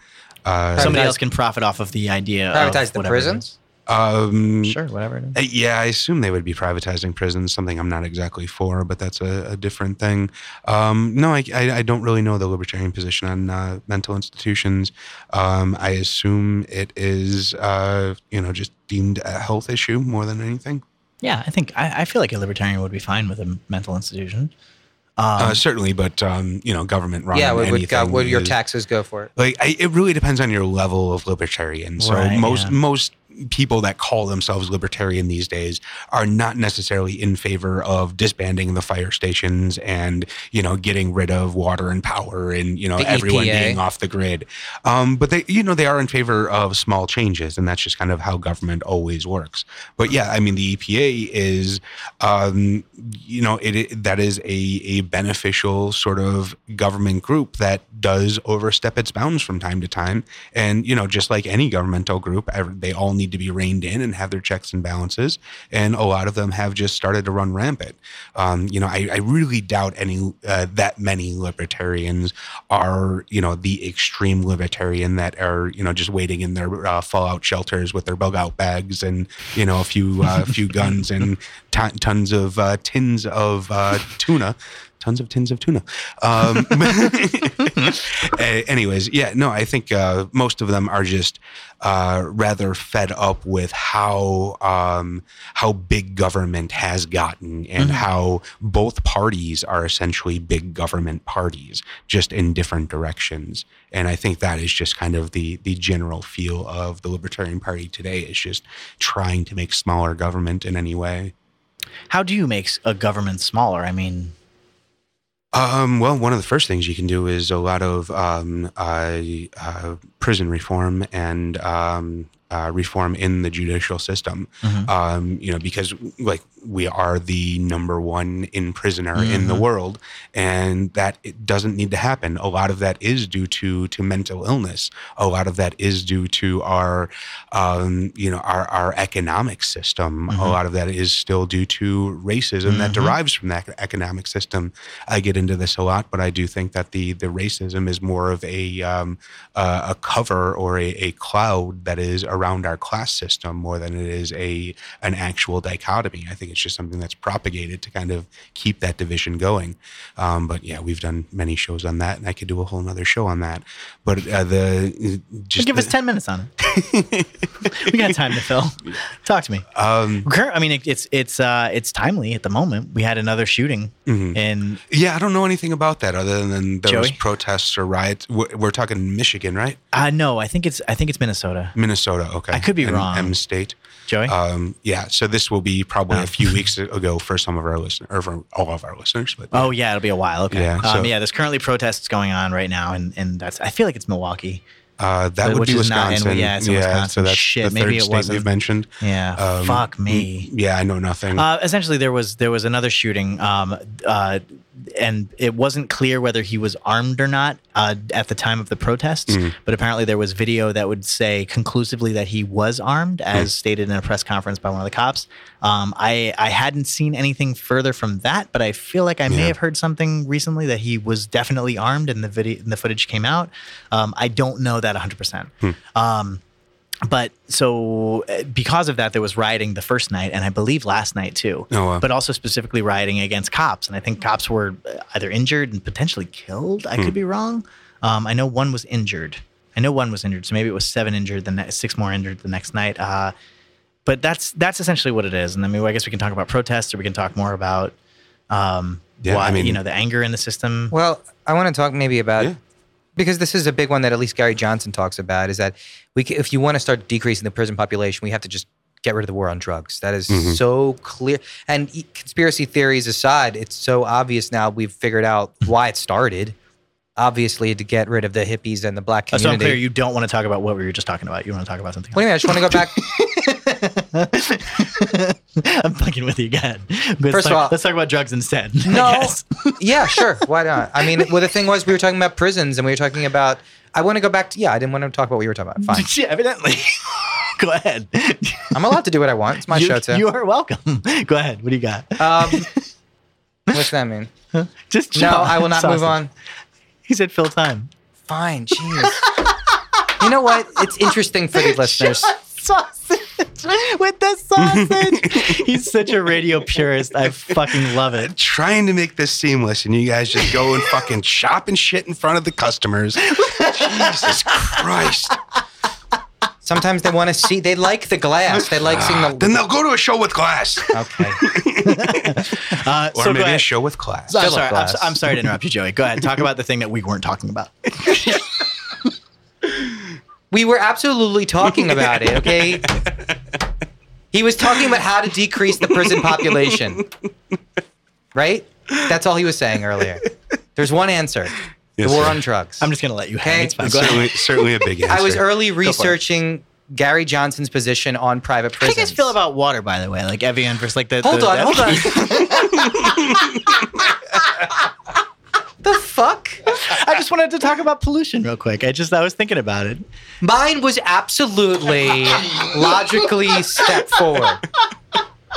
Speaker 3: uh,
Speaker 2: Somebody else can profit off of the idea.
Speaker 1: Privatize
Speaker 2: of
Speaker 1: the
Speaker 2: whatever it
Speaker 1: prisons?
Speaker 3: Um.
Speaker 2: Sure, whatever it is.
Speaker 3: Uh, Yeah, I assume they would be privatizing prisons, something I'm not exactly for, but that's a, a different thing. Um, no, I, I, I don't really know the libertarian position on uh, mental institutions. Um, I assume it is, uh, you know, just deemed a health issue more than anything.
Speaker 2: Yeah, I think I, I feel like a libertarian would be fine with a mental institution. Um,
Speaker 3: uh, certainly, but um, you know, government run
Speaker 1: yeah, would, would, go, would your
Speaker 3: is-
Speaker 1: taxes go for it?
Speaker 3: like I, it really depends on your level of libertarian. So
Speaker 2: Right,
Speaker 3: most
Speaker 2: yeah.
Speaker 3: most people that call themselves libertarian these days are not necessarily in favor of disbanding the fire stations and you know getting rid of water and power and you know
Speaker 1: The
Speaker 3: everyone
Speaker 1: EPA.
Speaker 3: being off the grid. Um, but they you know they are in favor of small changes, and that's just kind of how government always works. But yeah, I mean the EPA is um, you know it, it that is a a beneficial sort of government group that does overstep its bounds from time to time, and you know just like any governmental group, they all need to be reined in and have their checks and balances, and a lot of them have just started to run rampant. Um, you know, I, I really doubt any uh, that many libertarians are you know the extreme libertarian that are you know just waiting in their uh, fallout shelters with their bug out bags and you know a few uh, few guns and <laughs> ton tons of uh, tins of uh, tuna. Tons of tins of tuna. Um, <laughs> anyways, yeah, no, I think uh, most of them are just uh, rather fed up with how um, how big government has gotten and how both parties are essentially big government parties, just in different directions. And I think that is just kind of the the general feel of the Libertarian Party today is just trying to make smaller government in any way.
Speaker 2: How do you make a government smaller? I mean,
Speaker 3: Um, well, one of the first things you can do is a lot of um, uh, uh, prison reform and um, uh, reform in the judicial system.
Speaker 2: Mhm.
Speaker 3: Um, you know, because like we are the number one in prisoner in the
Speaker 2: Mhm.
Speaker 3: world, and that it doesn't need to happen. A lot of that is due to to mental illness. A lot of that is due to our, um, you know, our our economic system. A
Speaker 2: Mhm.
Speaker 3: lot of that is still due to racism that
Speaker 2: Mhm.
Speaker 3: derives from that economic system. I get into this a lot, but I do think that the the racism is more of a um, uh, a cover or a, a cloud that is around our class system more than it is a an actual dichotomy. I think it's just something that's propagated to kind of keep that division going. Um, but yeah, we've done many shows on that, and I could do a whole nother show on that. But uh, the just
Speaker 2: give us 10 minutes on it. we got time to fill. <laughs> Talk to me.
Speaker 3: Um,
Speaker 2: I mean, it, it's it's uh, it's timely at the moment. We had another shooting
Speaker 3: mhm.
Speaker 2: in
Speaker 3: Yeah, I don't know anything about that other than those
Speaker 2: Joey?
Speaker 3: protests or riots. We're, we're talking Michigan, right?
Speaker 2: uh, no, I think it's I think it's Minnesota.
Speaker 3: Minnesota. Okay,
Speaker 2: I could be
Speaker 3: M-
Speaker 2: wrong.
Speaker 3: M State.
Speaker 2: Joey,
Speaker 3: Um, yeah, so this will be probably
Speaker 2: Oh.
Speaker 3: a few weeks ago for some of our listeners, or for all of our listeners. But
Speaker 2: oh yeah, it'll be a while. Okay,
Speaker 3: Yeah,
Speaker 2: um,
Speaker 3: so-
Speaker 2: yeah. There's currently protests going on right now, and and that's I feel like it's Milwaukee.
Speaker 3: uh, that would be
Speaker 2: is not in-
Speaker 3: Wisconsin.
Speaker 2: yeah, it's
Speaker 3: so
Speaker 2: Wisconsin.
Speaker 3: that's
Speaker 2: Shit,
Speaker 3: the
Speaker 2: maybe it
Speaker 3: state
Speaker 2: wasn't.
Speaker 3: we've mentioned.
Speaker 2: Yeah,
Speaker 3: Um,
Speaker 2: fuck me.
Speaker 3: Yeah, I know nothing.
Speaker 2: Uh, essentially, there was there was another shooting, um, uh, and it wasn't clear whether he was armed or not uh, at the time of the protests.
Speaker 3: Mm.
Speaker 2: But apparently, there was video that would say conclusively that he was armed, as stated in a press conference by one of the cops. Um, I I hadn't seen anything further from that, but I feel like I may
Speaker 3: Yeah.
Speaker 2: have heard something recently that he was definitely armed, and the video and the footage came out. Um, I don't know that 100. percent
Speaker 3: Hmm.
Speaker 2: Um, but so uh, because of that, there was rioting the first night, and I believe last night too.
Speaker 3: Oh, wow.
Speaker 2: But also specifically rioting against cops, and I think cops were uh, either injured and potentially killed. I
Speaker 3: Hmm.
Speaker 2: could be wrong. Um, I know one was injured. I know one was injured, so maybe it was seven injured. The next six more injured the next night. Uh, but that's that's essentially what it is. And I mean, I guess we can talk about protests, or we can talk more about um,
Speaker 3: Yeah,
Speaker 2: why
Speaker 3: I mean-
Speaker 2: you know the anger in the system.
Speaker 1: Well, I want to talk maybe about
Speaker 3: Yeah.
Speaker 1: Because this is a big one that at least Gary Johnson talks about is that we if you want to start decreasing the prison population, we have to just get rid of the war on drugs. That is
Speaker 3: Mhm.
Speaker 1: so clear. And conspiracy theories aside, it's so obvious now we've figured out why it started. Obviously, to get rid of the hippies and the black community.
Speaker 2: Uh, so I'm clear you don't want to talk about what we were just talking about. You want to talk about something.
Speaker 1: do you mean? I just want to go back. <laughs>
Speaker 2: I'm fucking with you again. Let's
Speaker 1: First of
Speaker 2: talk,
Speaker 1: all-
Speaker 2: let's talk about drugs instead.
Speaker 1: No. <laughs> yeah, sure. Why not? I mean, well, the thing was, we were talking about prisons and we were talking about. I want to go back to. Yeah, I didn't want to talk about what you were talking about. Fine. <laughs>
Speaker 2: Yeah, evidently. Go ahead.
Speaker 1: I'm allowed to do what I want. It's my
Speaker 2: you,
Speaker 1: show too.
Speaker 2: You are welcome. Go ahead. What do you got?
Speaker 1: Um, what's that mean?
Speaker 2: Just
Speaker 1: No, I will not move on.
Speaker 2: He said fill time.
Speaker 1: Fine, jeez. you know what? It's interesting for the <laughs> listeners.
Speaker 2: sausage with the sausage. <laughs> He's such a radio purist. I fucking love it.
Speaker 3: Trying to make this seamless, and you guys just go and fucking shop and shit in front of the customers. <laughs> Jesus Christ!
Speaker 1: Sometimes they want to see. They like the glass. They like seeing the. <laughs>
Speaker 3: Then they'll go to a show with glass,
Speaker 1: Okay. <laughs>
Speaker 2: Uh,
Speaker 3: or
Speaker 2: so
Speaker 3: maybe a show with class.
Speaker 2: I'm
Speaker 1: Philip
Speaker 2: sorry. I'm,
Speaker 1: Glass.
Speaker 2: so- I'm sorry to interrupt you, Joey. Go ahead. Talk about the thing that we weren't talking about. <laughs>
Speaker 1: We were absolutely talking about it, okay? he was talking about how to decrease the prison population. Right? That's all he was saying earlier. There's one answer.
Speaker 3: Yes,
Speaker 1: the war
Speaker 3: sir.
Speaker 1: on drugs.
Speaker 2: I'm just gonna let you hang. It's fine.
Speaker 3: Certainly, <laughs> certainly a big answer.
Speaker 1: I was early researching Gary Johnson's position on private prisons.
Speaker 2: How do you guys feel about water, by the way? Like Evian versus like the.
Speaker 1: Hold
Speaker 2: the,
Speaker 1: on,
Speaker 2: the-
Speaker 1: hold on. <laughs> the fuck?
Speaker 2: I just wanted to talk about pollution real quick. I just I was thinking about it.
Speaker 1: Mine was absolutely logically step forward.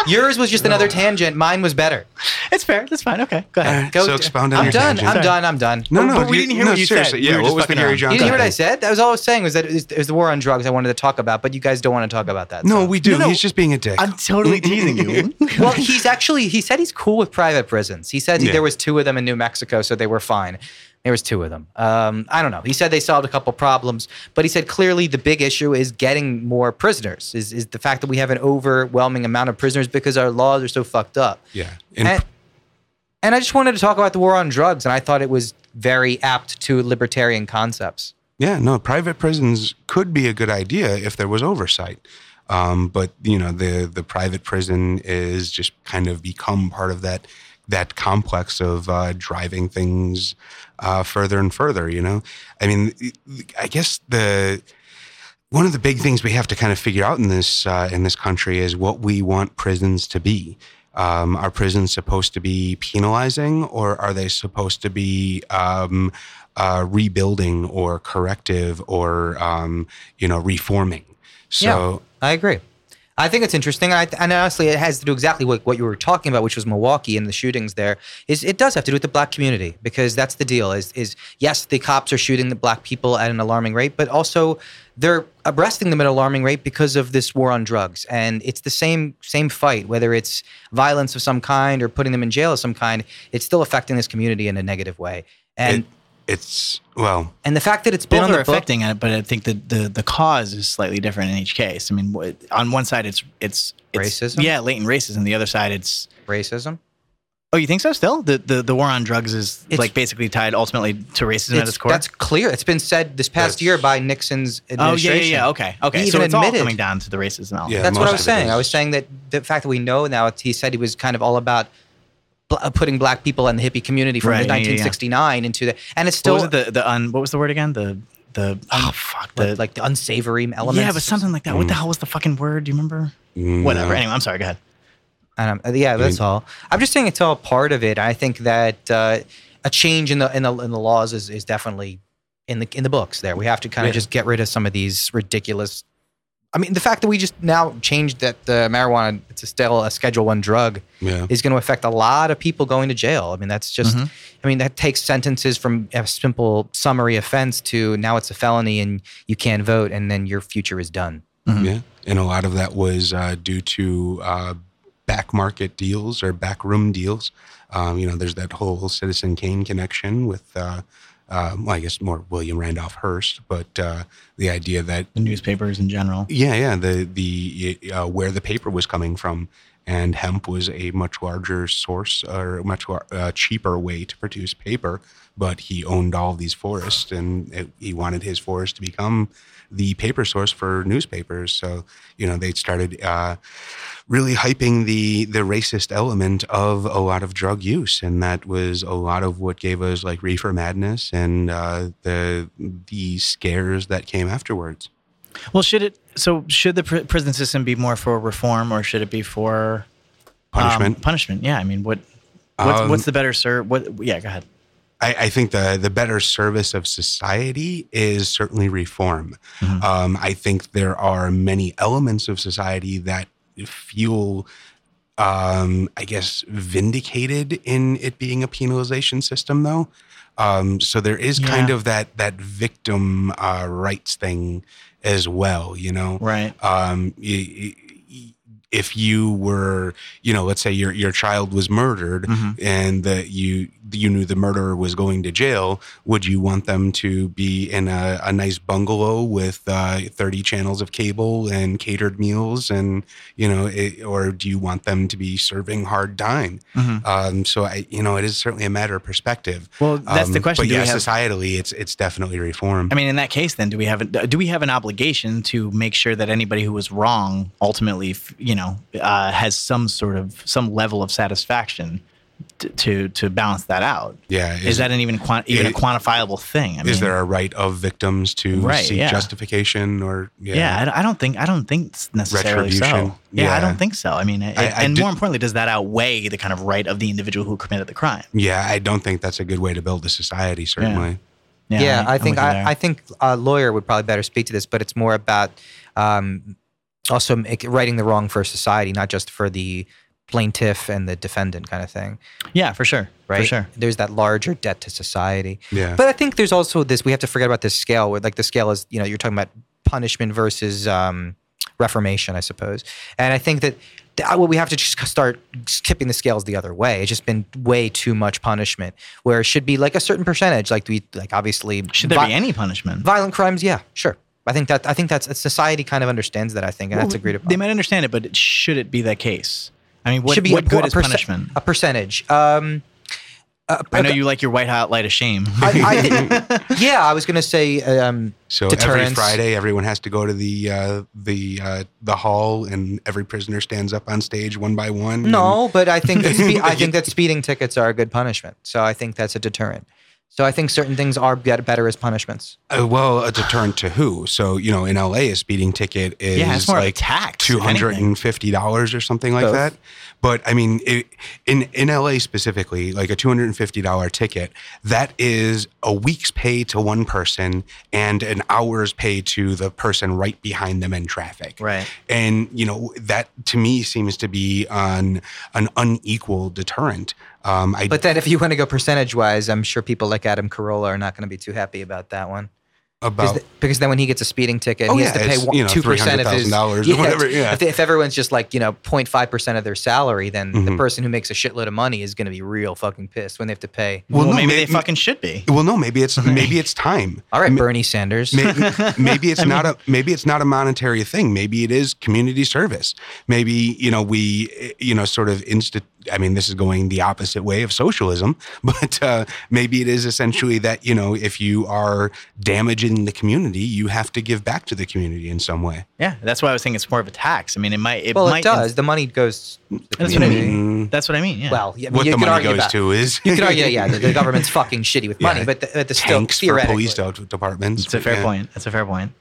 Speaker 1: Yours was just another tangent. Mine was better.
Speaker 2: It's fair. That's fine. Okay, go ahead.
Speaker 3: Uh,
Speaker 1: Go-
Speaker 3: so expound on
Speaker 1: I'm
Speaker 3: your
Speaker 1: done.
Speaker 3: tangent.
Speaker 1: I'm done. I'm done.
Speaker 3: No, no,
Speaker 2: but we
Speaker 3: you-
Speaker 2: didn't hear
Speaker 3: no,
Speaker 2: what you said.
Speaker 3: seriously,
Speaker 2: We
Speaker 3: Yeah,
Speaker 2: were
Speaker 3: what
Speaker 2: just
Speaker 3: was the
Speaker 2: fucking
Speaker 3: Gary
Speaker 2: around. You
Speaker 3: Johnson?
Speaker 1: You didn't hear what I said? That was all I was saying was that it was, it was the war on drugs I wanted to talk about, but you guys don't want to talk about that.
Speaker 3: No,
Speaker 1: so.
Speaker 3: we do.
Speaker 2: No, no.
Speaker 3: He's just being a dick.
Speaker 2: I'm totally teasing you. <laughs>
Speaker 1: well, he's actually he said he's cool with private prisons. He said
Speaker 3: Yeah.
Speaker 1: there was two of them in New Mexico, so they were fine. There was two of them. Um, I don't know. He said they solved a couple problems, but he said clearly the big issue is getting more prisoners. Is is the fact that we have an overwhelming amount of prisoners because our laws are so fucked up.
Speaker 3: yeah. And,
Speaker 1: And, and I just wanted to talk about the war on drugs, and I thought it was very apt to libertarian concepts.
Speaker 3: yeah, no, private prisons could be a good idea if there was oversight. Um, but you know, the the private prison is just kind of become part of that that complex of uh, driving things uh, further and further. You know, I mean, I guess the one of the big things we have to kind of figure out in this uh, in this country is what we want prisons to be. Um, are prisons supposed to be penalizing, or are they supposed to be um, uh, rebuilding, or corrective, or um, you know, reforming? So
Speaker 1: I agree. I think it's interesting, and, and honestly, it has to do exactly what, what you were talking about, which was Milwaukee and the shootings there. Is it does have to do with the black community because that's the deal. Is is yes, the cops are shooting the black people at an alarming rate, but also they're arresting them at an alarming rate because of this war on drugs, and it's the same same fight. Whether it's violence of some kind or putting them in jail of some kind, it's still affecting this community in a negative way. And
Speaker 3: it, it's well,
Speaker 1: and the fact that it's been on the book,
Speaker 2: affecting it, but I think that the the cause is slightly different in each case. I mean, on one side it's it's, it's
Speaker 1: Racism?
Speaker 2: Yeah, latent racism. The other side it's
Speaker 1: racism.
Speaker 2: oh, you think so? Still, the the, the war on drugs is
Speaker 1: It's-
Speaker 2: like basically tied ultimately to racism at
Speaker 1: It's,
Speaker 2: core.
Speaker 1: that's clear. It's been said this past
Speaker 3: That's-
Speaker 1: year by Nixon's administration.
Speaker 2: oh yeah, yeah, yeah. Okay, okay.
Speaker 1: He
Speaker 2: so it's all
Speaker 1: admitted-
Speaker 2: coming down to the racism element.
Speaker 3: Yeah.
Speaker 1: That's what I was saying. I was saying that the fact that we know now, he said he was kind of all about putting black people in the hippie community from
Speaker 2: Right,
Speaker 1: the
Speaker 2: yeah, yeah, yeah.
Speaker 1: 1969 into the, and it's
Speaker 2: What
Speaker 1: still
Speaker 2: was it? The the un, what was the word again? The the oh fuck the
Speaker 1: like, like the unsavory elements.
Speaker 2: yeah, but something like that. What the hell was the fucking word? Do you remember? Whatever. Anyway, I'm sorry. Go ahead.
Speaker 1: And, um, yeah, that's all. I'm just saying it's all part of it. I think that uh, a change in the in the in the laws is, is definitely in the in the books. There, we have to kind of
Speaker 3: Yeah.
Speaker 1: just get rid of some of these ridiculous. I mean, the fact that we just now changed that the marijuana it's still a Schedule One drug
Speaker 3: Yeah.
Speaker 1: is going to affect a lot of people going to jail. I mean, that's just.
Speaker 2: Mhm.
Speaker 1: I mean, that takes sentences from a simple summary offense to now it's a felony and you can't vote, and then your future is done.
Speaker 2: Mhm.
Speaker 3: Yeah, and a lot of that was uh, due to uh, back market deals or backroom deals. Um, you know, there's that whole Citizen Kane connection with, uh, uh, well, I guess more William Randolph Hearst, but uh, the idea that
Speaker 2: The newspapers in general.
Speaker 3: yeah, yeah, the the uh, where the paper was coming from, and hemp was a much larger source or much uh, cheaper way to produce paper. But he owned all these forests, and it, he wanted his forest to become the paper source for newspapers. So you know they started uh, really hyping the the racist element of a lot of drug use, and that was a lot of what gave us like reefer madness and uh, the the scares that came afterwards.
Speaker 2: Well, should it? So, should the pr- prison system be more for reform, or should it be for um,
Speaker 3: Punishment.
Speaker 2: punishment. Yeah. I mean, what? What's,
Speaker 3: Um,
Speaker 2: what's the better, sir? What? Yeah. Go ahead.
Speaker 3: I, think the the better service of society is certainly reform.
Speaker 2: Mhm.
Speaker 3: Um, I think there are many elements of society that feel, um, I guess, vindicated in it being a penalization system, though. Um, so there is kind of that that victim uh, rights thing as well. You know,
Speaker 2: Right.
Speaker 3: um, if you were, you know, let's say your your child was murdered
Speaker 2: Mhm.
Speaker 3: and that you you knew the murderer was going to jail, would you want them to be in a, a nice bungalow with uh, 30 channels of cable and catered meals and you know, it, or do you want them to be serving hard time?
Speaker 2: Mhm.
Speaker 3: Um, so I, you know, it is certainly a matter of perspective.
Speaker 2: Well, that's the
Speaker 3: Um,
Speaker 2: question.
Speaker 3: But
Speaker 2: Do
Speaker 3: yeah,
Speaker 2: have-
Speaker 3: societally, it's it's definitely reform.
Speaker 2: I mean, in that case, then do we have a, do we have an obligation to make sure that anybody who was wrong ultimately, you know, uh, has some sort of some level of satisfaction to to, to balance that out?
Speaker 3: yeah,
Speaker 2: Is, that an even quan- even a quantifiable thing? I
Speaker 3: is
Speaker 2: mean,
Speaker 3: there a right of victims to
Speaker 2: Right,
Speaker 3: seek
Speaker 2: yeah.
Speaker 3: justification or
Speaker 2: Yeah, I, I don't think I don't think necessarily so.
Speaker 3: Retribution.
Speaker 2: Yeah, I don't think so. I mean, it,
Speaker 3: I- I
Speaker 2: and
Speaker 3: did-
Speaker 2: more importantly, does that outweigh the kind of right of the individual who committed the crime?
Speaker 3: Yeah, I don't think that's a good way to build a society. Certainly.
Speaker 1: Yeah, I,
Speaker 2: I'm
Speaker 1: think
Speaker 2: with you there.
Speaker 1: I, I think a lawyer would probably better speak to this, but it's more about um, also make, righting the wrong for society, not just for the plaintiff and the defendant kind of thing,
Speaker 2: yeah, for sure,
Speaker 1: right?
Speaker 2: for sure.
Speaker 1: There's that larger debt to society.
Speaker 3: Yeah.
Speaker 1: But I think there's also this. We have to forget about this scale. Where like the scale is, you know, you're talking about punishment versus um, reformation, I suppose. And I think that th- what we have to just start tipping the scales the other way. It's just been way too much punishment, where it should be like a certain percentage. Like we, like obviously,
Speaker 2: Should there
Speaker 1: vi-
Speaker 2: be any punishment?
Speaker 1: violent crimes? Yeah, sure. I think that I think that's society kind of understands that. I think, and that's
Speaker 2: Well,
Speaker 1: agreed upon.
Speaker 2: They might understand it, but it- should it be the case? I mean, what,
Speaker 1: should be
Speaker 2: what
Speaker 1: a,
Speaker 2: good
Speaker 1: a
Speaker 2: is
Speaker 1: perce-
Speaker 2: punishment?
Speaker 1: A percentage. Um, uh,
Speaker 2: I know
Speaker 1: okay,
Speaker 2: you like your white hot light of shame.
Speaker 1: I, I <laughs> yeah, I was gonna say. Um,
Speaker 3: So every Friday, everyone has to go to the uh, the uh, the hall, and every prisoner stands up on stage one by one.
Speaker 1: No, but I think spe- <laughs> I think that speeding tickets are a good punishment. So I think that's a deterrent. So I think certain things are get better as punishments.
Speaker 3: Uh, well, a deterrent to who? So you know, in LA, a speeding ticket is
Speaker 2: yeah,
Speaker 3: like
Speaker 2: of a tax.
Speaker 3: two hundred and fifty dollars or something like
Speaker 1: Both.
Speaker 3: that. But I mean, it, in in LA specifically, like a two hundred and fifty dollar ticket, that is a week's pay to one person and an hour's pay to the person right behind them in traffic.
Speaker 2: Right.
Speaker 3: And you know that to me seems to be an an unequal deterrent. Um, I
Speaker 1: But then if you want to go percentage wise, I'm sure people like Adam Carolla are not going to be too happy about that one. Because,
Speaker 3: about
Speaker 1: th- because then when he gets a speeding ticket,
Speaker 3: Oh,
Speaker 1: he has
Speaker 3: yeah,
Speaker 1: to pay
Speaker 3: it's,
Speaker 1: one,
Speaker 3: you know,
Speaker 1: two percent of his
Speaker 3: $300,000 or whatever, yeah.
Speaker 1: If, if everyone's just like you know 0.5 percent of their salary, then the
Speaker 3: Mhm.
Speaker 1: person who makes a shitload of money is going to be real fucking pissed when they have to pay.
Speaker 2: Well,
Speaker 3: Well, no,
Speaker 2: maybe
Speaker 3: may-
Speaker 2: they fucking should be.
Speaker 3: well, no, maybe it's <laughs> maybe it's time.
Speaker 1: All right,
Speaker 3: Ma-
Speaker 1: Bernie Sanders.
Speaker 3: maybe, <laughs> maybe it's not a maybe it's not a monetary thing. Maybe it is community service. Maybe you know we you know sort of insta. I mean, this is going the opposite way of socialism, <laughs> but uh, maybe it is essentially that you know if you are damaging the community, you have to give back to the community in some way.
Speaker 2: Yeah, that's why I was saying it's more of a tax. I mean, it might. It
Speaker 1: well,
Speaker 2: might,
Speaker 1: it does. The money goes. To the
Speaker 2: That's what I mean. That's what I mean. Yeah.
Speaker 1: Well, yeah, I mean,
Speaker 3: what
Speaker 1: you
Speaker 3: the
Speaker 1: could
Speaker 3: money goes
Speaker 1: about,
Speaker 3: to is
Speaker 1: You could argue, yeah, the, the <laughs> government's fucking shitty with money,
Speaker 3: Yeah.
Speaker 1: but the, but the still
Speaker 3: for police de- departments.
Speaker 2: it's a fair
Speaker 3: Yeah.
Speaker 2: point. That's a fair point.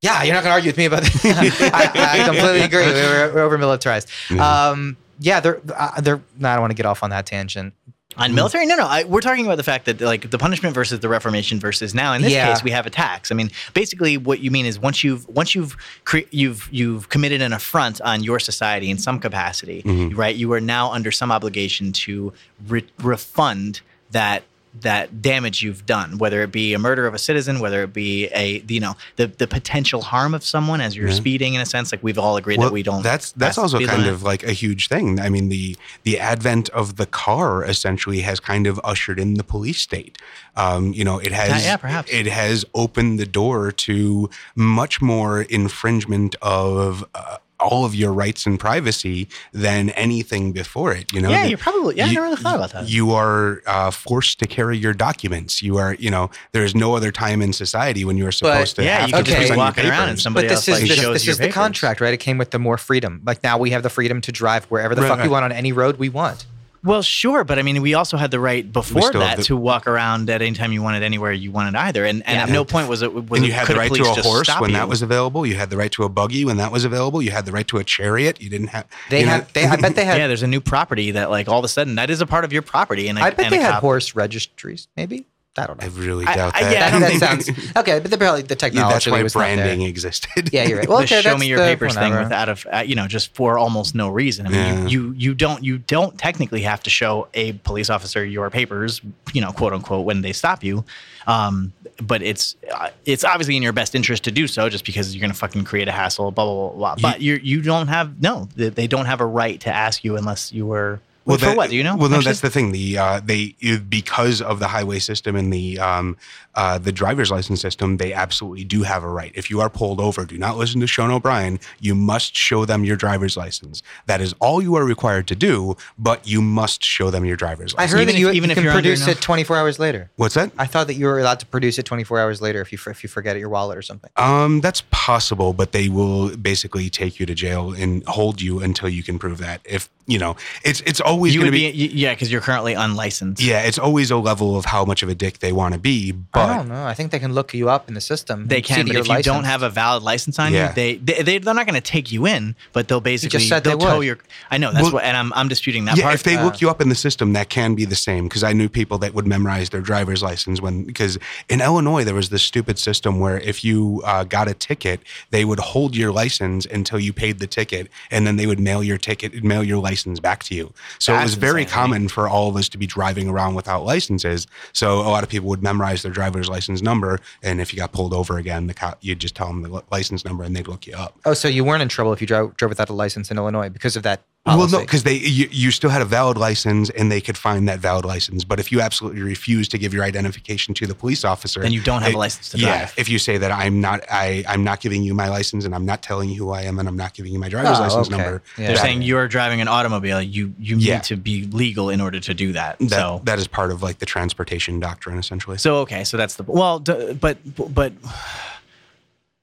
Speaker 1: Yeah, you're not gonna argue with me about that. <laughs> I, I completely <laughs> agree. We're, we're over militarized.
Speaker 3: Yeah.
Speaker 1: Um, yeah, they're uh, they're. No, I don't want to get off on that tangent.
Speaker 2: On military, no, no. I, we're talking about the fact that like the punishment versus the reformation versus now in this
Speaker 1: Yeah.
Speaker 2: case we have a tax. I mean, basically, what you mean is once you've once you've cre- you've you've committed an affront on your society in some capacity,
Speaker 3: Mhm.
Speaker 2: right? You are now under some obligation to re- refund that that damage you've done, whether it be a murder of a citizen, whether it be a you know the the potential harm of someone as you're
Speaker 3: Yeah.
Speaker 2: speeding in a sense. Like we've all agreed
Speaker 3: Well,
Speaker 2: that we don't.
Speaker 3: That's that's also kind of like a huge thing. I mean, the the advent of the car essentially has kind of ushered in the police state. Um, you know, it has
Speaker 2: yeah, perhaps.
Speaker 3: it has opened the door to much more infringement of. Uh, all of your rights and privacy than anything before it. You know,
Speaker 2: yeah, you're probably yeah. I never really thought about that.
Speaker 3: You are uh, forced to carry your documents. You are, you know, there is no other time in society when you are supposed to
Speaker 2: yeah,
Speaker 3: have
Speaker 2: you
Speaker 3: to
Speaker 2: could just
Speaker 1: Okay.
Speaker 2: be
Speaker 3: present your
Speaker 2: walking around and
Speaker 3: papers.
Speaker 2: somebody
Speaker 1: but
Speaker 2: else
Speaker 1: this is
Speaker 2: like
Speaker 1: this,
Speaker 2: shows
Speaker 1: this
Speaker 2: your
Speaker 1: is the contract, right? It came with the more freedom. Like now we have the freedom to drive wherever the
Speaker 3: Right,
Speaker 1: fuck we
Speaker 3: right.
Speaker 1: want on any road we want.
Speaker 2: Well, sure, but I mean, we also had the right before that
Speaker 3: the-
Speaker 2: to walk around at any time you wanted, anywhere you wanted either. And, and
Speaker 1: Yeah.
Speaker 2: at no point was it was
Speaker 3: and
Speaker 2: it-
Speaker 3: you had the right to a horse
Speaker 2: stop
Speaker 3: when
Speaker 2: you.
Speaker 3: that was available. You had the right to a buggy when that was available. You had the right to a chariot. You didn't have.
Speaker 1: They
Speaker 3: you know-
Speaker 1: had. They, I bet they <laughs> had.
Speaker 2: yeah, there's a new property that like all of a sudden that is a part of your property, and a-
Speaker 1: I bet
Speaker 2: and
Speaker 1: they
Speaker 2: a
Speaker 1: had
Speaker 2: cop-
Speaker 1: horse registries. Maybe. I don't know.
Speaker 3: I really doubt
Speaker 2: I-
Speaker 3: that.
Speaker 2: yeah, I
Speaker 1: That,
Speaker 2: don't
Speaker 1: that sounds <laughs> okay, but the, probably the
Speaker 3: Yeah,
Speaker 1: technology
Speaker 3: that's why
Speaker 1: was not
Speaker 3: branding existed.
Speaker 1: Yeah, you're right. <laughs> Well,
Speaker 2: the
Speaker 1: okay,
Speaker 2: show me your
Speaker 1: the-
Speaker 2: papers thing
Speaker 1: whatever.
Speaker 2: without a, uh, you know, just for almost no reason. I mean,
Speaker 3: Yeah.
Speaker 2: you, you you don't you don't technically have to show a police officer your papers, you know, quote unquote, when they stop you. Um, but it's uh, it's obviously in your best interest to do so, just because you're going to fucking create a hassle, blah blah blah. blah. But you you don't have no, they, they don't have a right to ask you unless you were. Well, for
Speaker 3: that-
Speaker 2: what do you know?
Speaker 3: Well, no,
Speaker 2: actually?
Speaker 3: that's the thing. The uh, they because of the highway system and the um, uh, the driver's license system, they absolutely do have a right. If you are pulled over, do not listen to Sean O'Brien. You must show them your driver's license. That is all you are required to do. But you must show them your driver's license.
Speaker 1: I
Speaker 3: license.
Speaker 1: heard
Speaker 2: Even
Speaker 1: that you,
Speaker 2: if- even
Speaker 1: you
Speaker 2: if
Speaker 1: can
Speaker 2: you're under
Speaker 1: produce
Speaker 2: enough-
Speaker 1: it 24 hours later.
Speaker 3: What's that?
Speaker 1: I thought that you were allowed to produce it 24 hours later if you if you forget it your wallet or something.
Speaker 3: Um, that's possible, but they will basically take you to jail and hold you until you can prove that. If you know, it's it's always going to
Speaker 2: be,
Speaker 3: be.
Speaker 2: yeah, because you're currently unlicensed.
Speaker 3: yeah, it's always a level of how much of a dick they want to be.
Speaker 1: I don't know. I think they can look you up in the system.
Speaker 2: They can, but
Speaker 1: you're
Speaker 2: if you don't have a valid license on
Speaker 3: Yeah.
Speaker 2: you, they, they they they're not going to take you in, but they'll basically
Speaker 1: said they
Speaker 2: they'll tow
Speaker 1: would.
Speaker 2: your. I know that's
Speaker 3: Well,
Speaker 2: what, and I'm I'm disputing that
Speaker 3: yeah,
Speaker 2: part.
Speaker 3: if they
Speaker 1: uh,
Speaker 3: look you up in the system, that can be the same. Because I knew people that would memorize their driver's license when. Because in Illinois, there was this stupid system where if you uh, got a ticket, they would hold your license until you paid the ticket, and then they would mail your ticket, mail your license back to you. So it was very
Speaker 2: insanity.
Speaker 3: common for all of us to be driving around without licenses. So a lot of people would memorize their driver's license number, and if you got pulled over again, the cop, you'd just tell them the license number, and they'd look you up.
Speaker 1: Oh, so you weren't in trouble if you drove, drove without a license in Illinois because of that
Speaker 3: Well, no, because they you, you still had a valid license and they could find that valid license. But if you absolutely refuse to give your identification to the police officer,
Speaker 2: Then you don't have a license to
Speaker 3: yeah,
Speaker 2: drive.
Speaker 3: if you say that I'm not I I'm not giving you my license and I'm not telling you who I am and I'm not giving you my driver's
Speaker 1: Oh,
Speaker 3: license
Speaker 1: okay.
Speaker 3: number,
Speaker 1: Yeah.
Speaker 2: they're
Speaker 3: that-
Speaker 2: saying you're driving an automobile. You you need
Speaker 3: Yeah.
Speaker 2: to be legal in order to do that.
Speaker 3: that
Speaker 2: so
Speaker 3: that is part of like the transportation doctrine essentially.
Speaker 2: so okay, so that's the well, d- but but.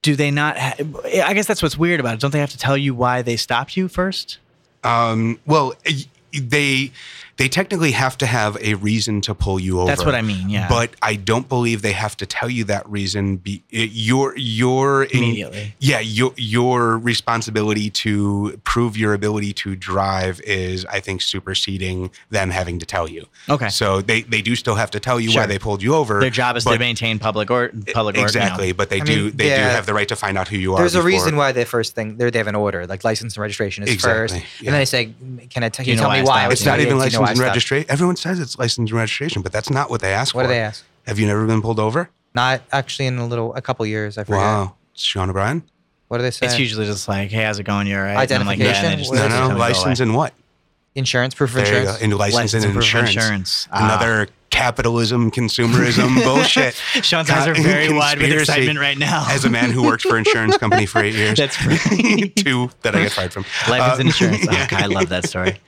Speaker 2: Do they not? Ha- I guess that's what's weird about it. Don't they have to tell you why they stopped you first?
Speaker 3: Um, well, they they technically have to have a reason to pull you over.
Speaker 2: That's what I mean, yeah.
Speaker 3: But I don't believe they have to tell you that reason. Be it- your your in-
Speaker 2: Immediately.
Speaker 3: yeah, your your responsibility to prove your ability to drive is, I think, superseding them having to tell you.
Speaker 2: Okay.
Speaker 3: So they they do still have to tell you
Speaker 2: Sure.
Speaker 3: why they pulled you over.
Speaker 2: Their job is to maintain public or public order.
Speaker 3: exactly, but they
Speaker 1: I
Speaker 3: do
Speaker 1: mean,
Speaker 3: they do have the right to find out who you are.
Speaker 1: There's a
Speaker 3: before-
Speaker 1: reason why they first thing they they have an order like license and registration is first,
Speaker 3: Exactly,
Speaker 1: and then they say, "Can I t- can
Speaker 2: you
Speaker 1: you
Speaker 2: know
Speaker 1: tell
Speaker 2: why
Speaker 1: me
Speaker 2: I
Speaker 1: why?" I
Speaker 2: stopped
Speaker 1: was
Speaker 3: It's not even
Speaker 1: idiot. Do you know
Speaker 3: license and registration. Everyone says it's license and registration, but that's not what they ask
Speaker 1: What
Speaker 3: for.
Speaker 1: do they ask?
Speaker 3: Have you never been pulled over?
Speaker 1: Not actually in a little a couple years. I forget.
Speaker 3: Wow. Sean O'Brien?
Speaker 1: What do they say?
Speaker 2: It's usually just like, hey, how's it going? You're all right. And I'm like, yeah, and they just-
Speaker 1: What
Speaker 3: No,
Speaker 1: is
Speaker 2: they
Speaker 1: it?
Speaker 2: just
Speaker 3: no.
Speaker 2: tell me to go
Speaker 3: License and what?
Speaker 1: insurance, proof of
Speaker 3: There you go.
Speaker 1: insurance.
Speaker 3: And license,
Speaker 2: License
Speaker 3: and
Speaker 2: and proof of
Speaker 3: insurance.
Speaker 2: insurance. Ah.
Speaker 3: Another capitalism, consumerism <laughs> bullshit.
Speaker 2: Sean's eyes are very wide with excitement right now.
Speaker 3: As a man who worked for an insurance company for eight years.
Speaker 2: That's right. <laughs>
Speaker 3: Two that I got fired from.
Speaker 2: Life
Speaker 3: Uh,
Speaker 2: and insurance. <laughs> Oh,
Speaker 3: yeah.
Speaker 2: God, I love that story.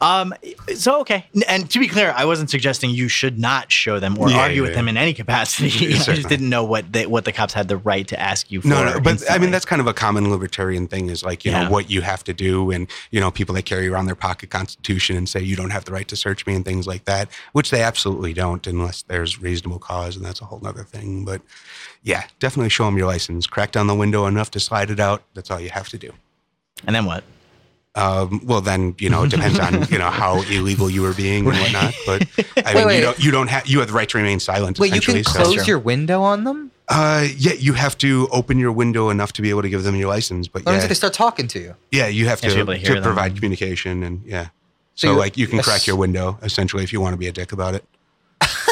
Speaker 2: Um, so okay, and to be clear, I wasn't suggesting you should not show them or
Speaker 3: Yeah,
Speaker 2: argue
Speaker 3: yeah,
Speaker 2: with them in any capacity. I just didn't know what they, what the cops had the right to ask you for.
Speaker 3: No, no, but I mean that's kind of a common libertarian thing is like, you know, what you have to do and, you know, people that carry around their pocket constitution and say you don't have the right to search me and things like that, which they absolutely don't unless there's reasonable cause and that's a whole other thing. But yeah, definitely show them your license. Crack down the window enough to slide it out. That's all you have to do.
Speaker 2: and then what?
Speaker 3: Um, well, then you know it depends on you know how <laughs> illegal you were being and whatnot. But I <laughs> mean,
Speaker 1: wait.
Speaker 3: you don't you don't have you have the right to remain silent.
Speaker 1: Wait, you can
Speaker 3: so-
Speaker 1: close your window on them?
Speaker 3: Uh, yeah, you have to open your window enough to be able to give them your license. But
Speaker 1: What
Speaker 3: yeah,
Speaker 1: they start talking to you?
Speaker 3: yeah, you have to
Speaker 2: to to
Speaker 3: to,
Speaker 2: hear them.
Speaker 3: provide communication and yeah.
Speaker 1: So
Speaker 3: So,
Speaker 1: you-
Speaker 3: like you can crack your window essentially if you want to be a dick about it.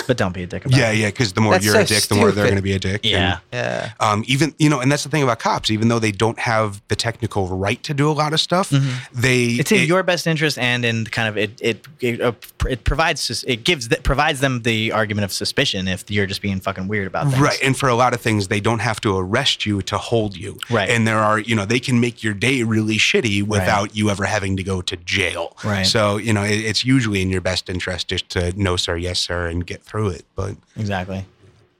Speaker 2: But don't be a dick about
Speaker 3: Yeah,
Speaker 2: it.
Speaker 3: yeah, yeah, because the more
Speaker 1: That's
Speaker 3: you're
Speaker 1: so
Speaker 3: a dick, the more they're going to be a dick.
Speaker 2: Yeah.
Speaker 3: And,
Speaker 1: Yeah.
Speaker 3: um, even you know, and that's the thing about cops. Even though they don't have the technical right to do a lot of stuff, they
Speaker 2: Mm-hmm. It's in
Speaker 3: it-
Speaker 2: your best interest, and in kind of it it it, uh, it provides it gives that provides them the argument of suspicion if you're just being fucking weird about things.
Speaker 3: Right. And for a lot of things, they don't have to arrest you to hold you.
Speaker 2: Right.
Speaker 3: And there are, you know, they can make your day really shitty without you ever having to go to jail.
Speaker 2: Right.
Speaker 3: So, you know, it, it's usually in your best interest just to no, sir, yes, sir, and get through it. But
Speaker 2: Exactly.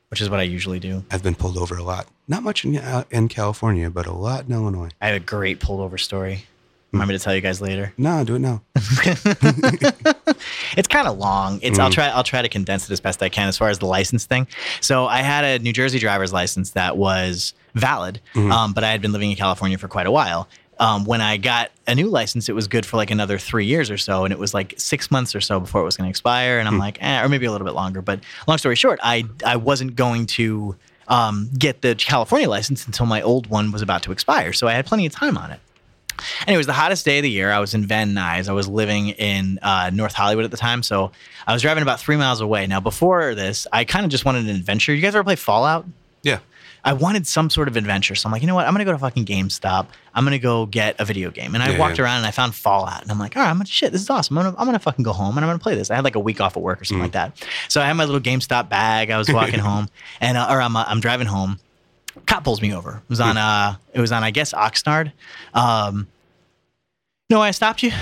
Speaker 2: Which is what I usually do.
Speaker 3: I've been pulled over a lot. Not much in, uh, in California, but a lot in Illinois.
Speaker 2: I have a great pulled over story. Want me to tell you guys later? <laughs>
Speaker 3: No, do it now. <laughs>
Speaker 2: It's kind of long. It's I'll try I'll try to condense it as best I can as far as the license thing. So I had a New Jersey driver's license that was valid, um, but I had been living in California for quite a while. Um, when I got a new license, it was good for like another three years or so, and it was like six months or so before it was going to expire. And I'm like, eh, or maybe a little bit longer. But long story short, I I wasn't going to um, get the California license until my old one was about to expire, so I had plenty of time on it. And it was the hottest day of the year. I was in Van Nuys. I was living in uh, North Hollywood at the time, so I was driving about three miles away. Now, before this, I kind of just wanted an adventure. You guys ever play Fallout?
Speaker 3: Yeah.
Speaker 2: I wanted some sort of adventure. So I'm like, you know what? I'm gonna go to fucking GameStop. I'm gonna go get a video game. And I
Speaker 3: Yeah,
Speaker 2: walked
Speaker 3: yeah.
Speaker 2: around and I found Fallout. And I'm like, all right, I'm gonna shit. This is awesome. I'm gonna, I'm gonna fucking go home and I'm gonna play this. I had like a week off at work or something like that. So I had my little GameStop bag. I was <laughs> walking home and uh, or I'm uh, I'm driving home. Cop pulls me over. It was on uh it was on I guess Oxnard. Um, no, I stopped you.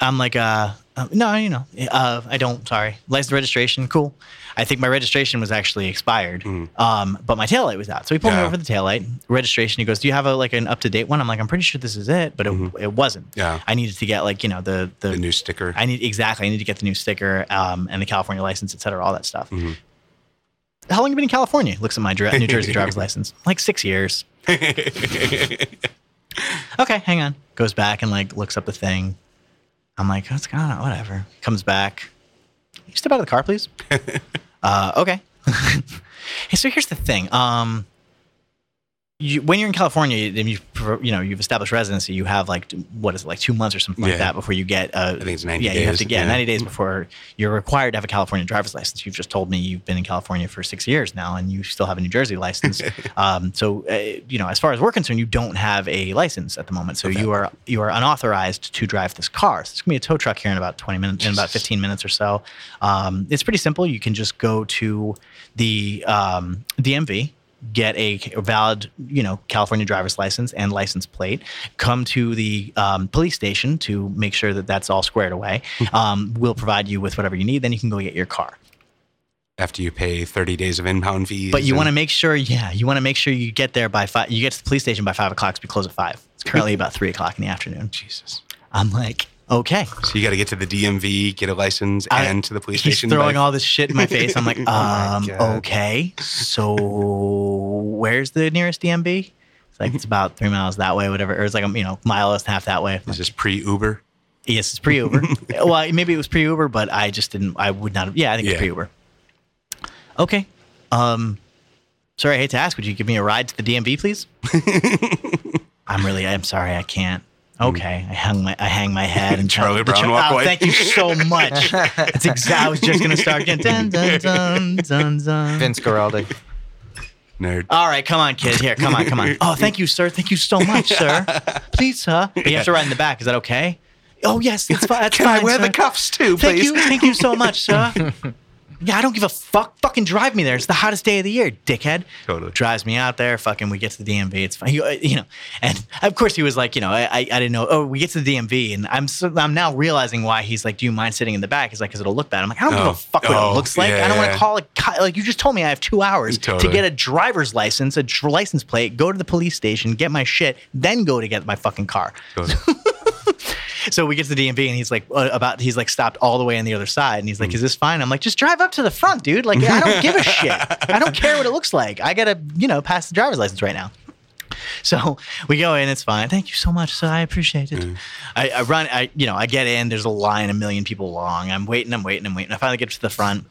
Speaker 2: I'm like, uh, uh, no, you know, uh, I don't. Sorry, license registration, cool. I think my registration was actually expired, um, but my taillight was out. So he pulled me over the taillight registration. He goes, "Do you have a like an up to date one?" I'm like, "I'm pretty sure this is it," but it, it wasn't.
Speaker 3: Yeah.
Speaker 2: I needed to get like you know the the,
Speaker 3: The new sticker.
Speaker 2: I need exactly. I need to get the new sticker um, and the California license, et cetera, all that stuff.
Speaker 3: Mhm.
Speaker 2: How long have you been in California? Looks at my New Jersey driver's <laughs> license. Like six years. <laughs> okay, hang on. Goes back and like looks up the thing. I'm like, what's going on? Whatever. Comes back. You step out of the car, please. <laughs> uh, okay. <laughs> hey, so here's the thing. Um, you, when you're in California, and you you know you've established residency, you have like what is it like two months or something like
Speaker 3: Yeah.
Speaker 2: that before you get. Uh,
Speaker 3: think it's 90
Speaker 2: Yeah, you have
Speaker 3: days,
Speaker 2: to get
Speaker 3: yeah.
Speaker 2: 90 days before you're required to have a California driver's license. You've just told me you've been in California for six years now, and you still have a New Jersey license. <laughs> um, so uh, you know, as far as we're concerned, you don't have a license at the moment. So you are you are unauthorized to drive this car. So it's gonna be a tow truck here in about 20 minutes, in about 15 minutes or so. Um, it's pretty simple. You can just go to the um, DMV get a valid, you know, California driver's license and license plate. Come to the um, police station to make sure that that's all squared away. <laughs> Um, we'll provide you with whatever you need. Then you can go get your car.
Speaker 3: After you pay 30 days of impound fees.
Speaker 2: But you
Speaker 3: and-
Speaker 2: want to make sure, yeah, you want to make sure you get there by five. You get to the police station by five o'clock. 'cause we close at five. It's currently about three o'clock in the afternoon.
Speaker 3: Jesus.
Speaker 2: I'm like, okay.
Speaker 3: So you got to get to the DMV, get a license,
Speaker 2: I-
Speaker 3: and to the police
Speaker 2: He's
Speaker 3: station.
Speaker 2: throwing
Speaker 3: by-
Speaker 2: all this shit in my face. I'm like, <laughs>
Speaker 3: Oh
Speaker 2: um,
Speaker 3: God.
Speaker 2: okay. So where's the nearest DMV? It's like it's about three miles that way, whatever. Or it's like a you know mile and a half that way.
Speaker 3: Is this pre Uber?
Speaker 2: Yes, it's pre Uber. <laughs> well, maybe it was pre Uber, but I just didn't. I would not. have Yeah, I think it's
Speaker 3: Yeah.
Speaker 2: pre Uber. Okay. Um, sorry, I hate to ask. Would you give me a ride to the DMV, please? <laughs> I'm really. I'm sorry, I can't. Mm. Okay, I hung my I hang my head and
Speaker 3: Charlie <laughs>
Speaker 2: the
Speaker 3: Brown walk
Speaker 2: oh,
Speaker 3: away.
Speaker 2: Thank you so much. <laughs> That's exactly. I was just gonna start again. Dun, dun, dun, dun, dun.
Speaker 1: Vince Guaraldi.
Speaker 3: Nerd.
Speaker 2: All right, come on, kid. Here, come on, come on. Oh, thank you, sir. Thank you so much, sir. <laughs> Please, sir. But you have to ride in the back. Is that okay? Oh, yes, it's fine. That's
Speaker 3: Can
Speaker 2: fine.
Speaker 3: I wear
Speaker 2: sir.
Speaker 3: the cuffs too, please?
Speaker 2: Thank you, thank you so much, sir. Yeah, I don't give a fuck. Fucking drive me there. It's the hottest day of the year, dickhead.
Speaker 3: Totally.
Speaker 2: Drives me out there. Fucking, we get to the DMV. It's fine. You, uh, you know, and of course he was like, you know, I, I, I didn't know. Oh, we get to the DMV, and I'm so, I'm now realizing why he's like, do you mind sitting in the back? He's like, because it'll look bad. I'm like, I don't give
Speaker 3: Oh.
Speaker 2: a fuck what
Speaker 3: Oh,
Speaker 2: it looks like.
Speaker 3: yeah,
Speaker 2: I don't want to call it. co- Like you just told me I have two hours to get a driver's license, a license plate, go to the police station, get my shit, then go to get my fucking car.
Speaker 3: Totally. <laughs>
Speaker 2: So we get to the DMV and he's like uh, about he's like stopped all the way on the other side and he's like, "Is this fine?" I'm like, "Just drive up to the front, dude. Like I don't give a <laughs> shit. I don't care what it looks like. I gotta you know pass the driver's license right now." So we go in, it's fine. Thank you so much, So I appreciate it. I, I run, I you know, I get in. There's a line, a million people long. I'm waiting, I'm waiting, I'm waiting. I finally get to the front.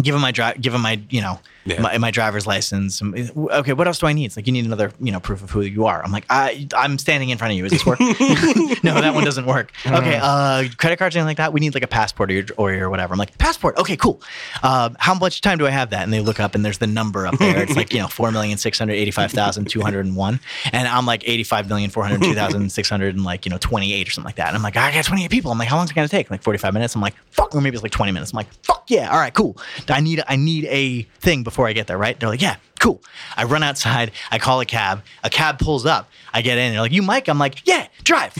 Speaker 2: Give him my drive, give him my, you know,
Speaker 3: Yeah.
Speaker 2: my, my driver's license. Um, Okay, what else do I need? It's like you need another, you know, proof of who you are. I'm like, I, I'm standing in front of you. Does this work? <laughs> <laughs> no, that one doesn't work. Okay, uh, credit cards, anything like that. We need like a passport or your, or your whatever. I'm like, passport. Okay, cool. Uh, how much time do I have that? And they look up and there's the number up there. It's like you know, four million six hundred eighty-five thousand two hundred and one, and I'm like eighty-five million four hundred two thousand six hundred and like you know, twenty-eight or something like that. And I'm like, I got twenty-eight people. I'm like, how long is it gonna take? Like forty-five minutes. I'm like, fuck, or maybe it's like twenty minutes. I'm like, fuck yeah, all right, cool. I need I need a thing before I get there, right? They're like, yeah, cool. I run outside. I call a cab. A cab pulls up. I get in. They're like, you Mike? I'm like, yeah, drive. <laughs>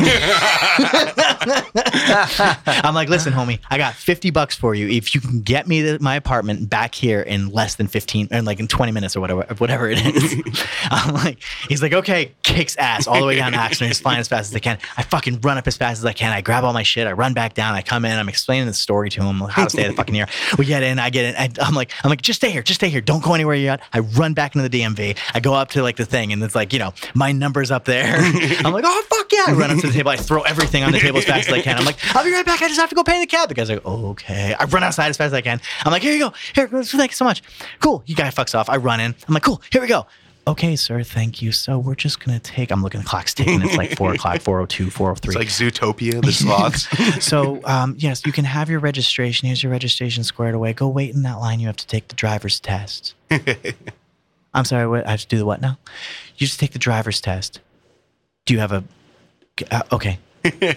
Speaker 2: I'm like, listen, homie, I got 50 bucks for you. If you can get me to my apartment back here in less than 15, and like in 20 minutes or whatever, whatever it is. <laughs> I'm like, he's like, okay, kicks ass all the way down to Oxnard. He's flying as fast as I can. I fucking run up as fast as I can. I grab all my shit. I run back down. I come in. I'm explaining the story to him, how to stay the fucking year. We get in. I get in. I, I'm like, I'm like, just stay here. Just stay here. Don't go anywhere yet. I run run back into the DMV. I go up to like the thing, and it's like you know my number's up there. <laughs> I'm like, oh fuck yeah! I run up to the table. I throw everything on the table as fast as I can. I'm like, I'll be right back. I just have to go pay the cab. The guy's like, oh, okay. I run outside as fast as I can. I'm like, here you go. Here, thank you so much. Cool. You guy fucks off. I run in. I'm like, cool. Here we go. Okay, sir. Thank you. So we're just gonna take. I'm looking at the clock's ticking. It's like four o'clock, <laughs> 402, 403.
Speaker 3: It's like Zootopia, the <laughs> sloths.
Speaker 2: so um, yes, you can have your registration. Here's your registration squared away. Go wait in that line. You have to take the driver's test. I'm sorry. What, I have to do the what now? You just take the driver's test. Do you have a? Uh, okay.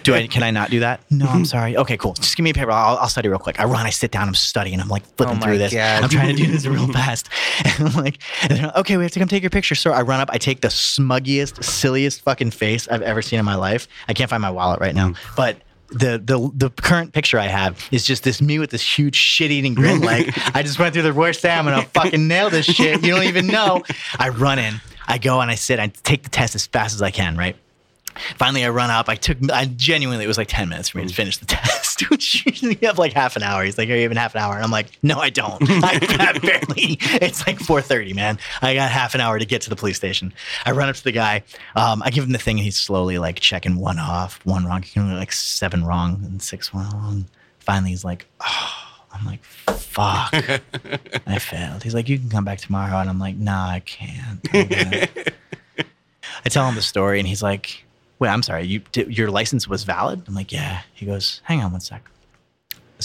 Speaker 2: Do I? Can I not do that? No, I'm sorry. Okay, cool. Just give me a paper. I'll, I'll study real quick. I run. I sit down. I'm studying. I'm like flipping
Speaker 1: Oh
Speaker 2: through this.
Speaker 1: God.
Speaker 2: I'm trying to do <laughs> this real fast. <laughs> And I'm like, and like, okay, we have to come take your picture. So I run up. I take the smuggiest, silliest fucking face I've ever seen in my life. I can't find my wallet right now, but. The, the the current picture I have is just this me with this huge shit eating grin. <laughs> Like I just went through the worst day. I'm gonna fucking nail this shit. You don't even know. I run in. I go and I sit. I take the test as fast as I can. Right. Finally, I run up. I took, I genuinely, it was like 10 minutes for me to finish the <laughs> test, <laughs> which usually you have like half an hour. He's like, Are you even half an hour? And I'm like, No, I don't. <laughs> I got barely, it's like 4.30, man. I got half an hour to get to the police station. I run up to the guy. Um, I give him the thing, and he's slowly like checking one off, one wrong. He can like seven wrong and six wrong. Finally, he's like, Oh, I'm like, Fuck. I failed. He's like, You can come back tomorrow. And I'm like, Nah, I can't. I tell him the story, and he's like, "Wait, I'm sorry. You your license was valid?" I'm like, "Yeah." He goes, "Hang on one sec."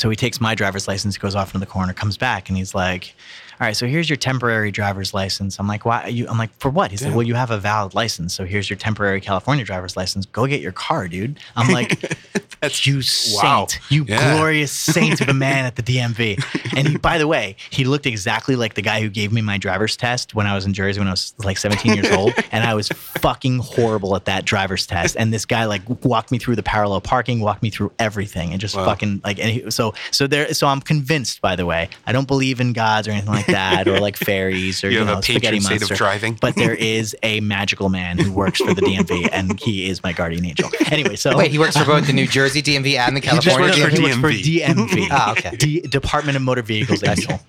Speaker 2: So he takes my driver's license, goes off into the corner, comes back, and he's like, "All right, so here's your temporary driver's license." I'm like, "Why?" You? I'm like, "For what?" He's like, "Well, you have a valid license, so here's your temporary California driver's license. Go get your car, dude." I'm like, <laughs>
Speaker 3: That's
Speaker 2: you saint,
Speaker 3: wow.
Speaker 2: you
Speaker 3: Yeah.
Speaker 2: glorious saint of a <laughs> man at the DMV. And he, by the way, he looked exactly like the guy who gave me my driver's test when I was in Jersey when I was like 17 years old. <laughs> And I was fucking horrible at that driver's test. And this guy like walked me through the parallel parking, walked me through everything, and just
Speaker 3: Wow.
Speaker 2: fucking like. And he, so so there. So I'm convinced. By the way, I don't believe in gods or anything like that, or like <laughs> fairies or
Speaker 3: You
Speaker 2: you,
Speaker 3: have
Speaker 2: know
Speaker 3: a
Speaker 2: spaghetti
Speaker 3: patron saint of
Speaker 2: monster.
Speaker 3: driving.
Speaker 2: But there <laughs> is a magical man who works for the DMV, and he is my guardian angel. Anyway, so
Speaker 1: Wait, he works for both the New Jersey DMV and the
Speaker 2: he just
Speaker 1: California
Speaker 2: works for,
Speaker 3: DMV.
Speaker 1: DMV.
Speaker 2: he works for DMV.
Speaker 1: Ah, okay.
Speaker 2: D- Department of Motor Vehicles Angel.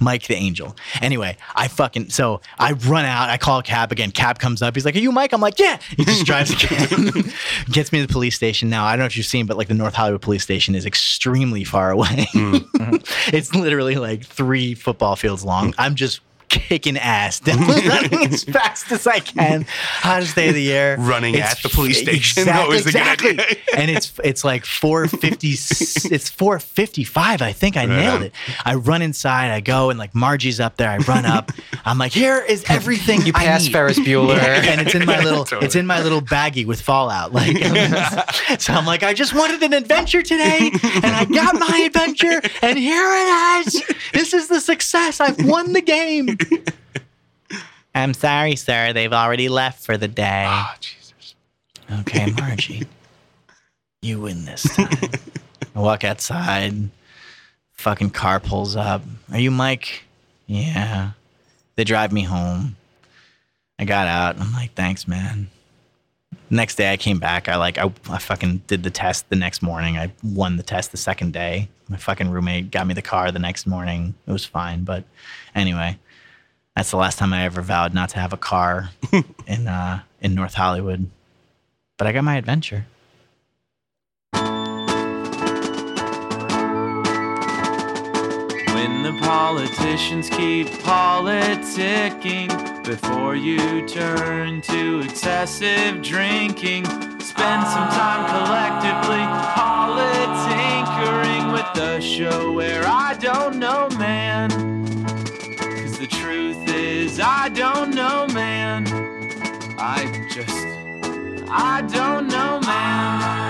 Speaker 2: Mike the Angel. Anyway, I fucking so I run out. I call a cab again. Cab comes up. He's like, "Are you Mike?" I'm like, "Yeah." He just drives <laughs> again, <laughs> gets me to the police station. Now I don't know if you've seen, but like the North Hollywood police station is extremely far away. Hmm. <laughs> it's literally like three football fields long. I'm just kicking ass down <laughs> running as fast as I can. Hottest day of the year.
Speaker 3: Running at the police station. <laughs> That was
Speaker 2: exactly.
Speaker 3: idea.
Speaker 2: and it's it's like 450 it's 455 i think i
Speaker 3: Right
Speaker 2: nailed it i run inside i go and like margie's up there i run up i'm like here is everything
Speaker 1: You
Speaker 2: I
Speaker 1: pass
Speaker 2: need.
Speaker 1: Ferris Bueller.
Speaker 2: and it's in my <laughs> little
Speaker 3: Totally.
Speaker 2: it's in my little baggie with fallout like so i'm like i just wanted an adventure today and i got my adventure and here it is this is the success i've won the game <laughs> i'm sorry sir they've already left for the day
Speaker 3: Oh, Jesus.
Speaker 2: Okay, Margie, <laughs> you win this time. I walk outside. Fucking car pulls up. Are you Mike? Yeah. They drive me home. I got out. I'm like, thanks, man. Next day, I came back. I like, I, I fucking did the test the next morning. I won the test the second day. My fucking roommate got me the car the next morning. It was fine. But anyway, that's the last time I ever vowed not to have a car <laughs> in uh, in North Hollywood. But I got my adventure.
Speaker 4: When the politicians keep politicking before you turn to excessive drinking, spend some time collectively politinkering with the show where I don't know, I don't know, man. I just, I don't know, man.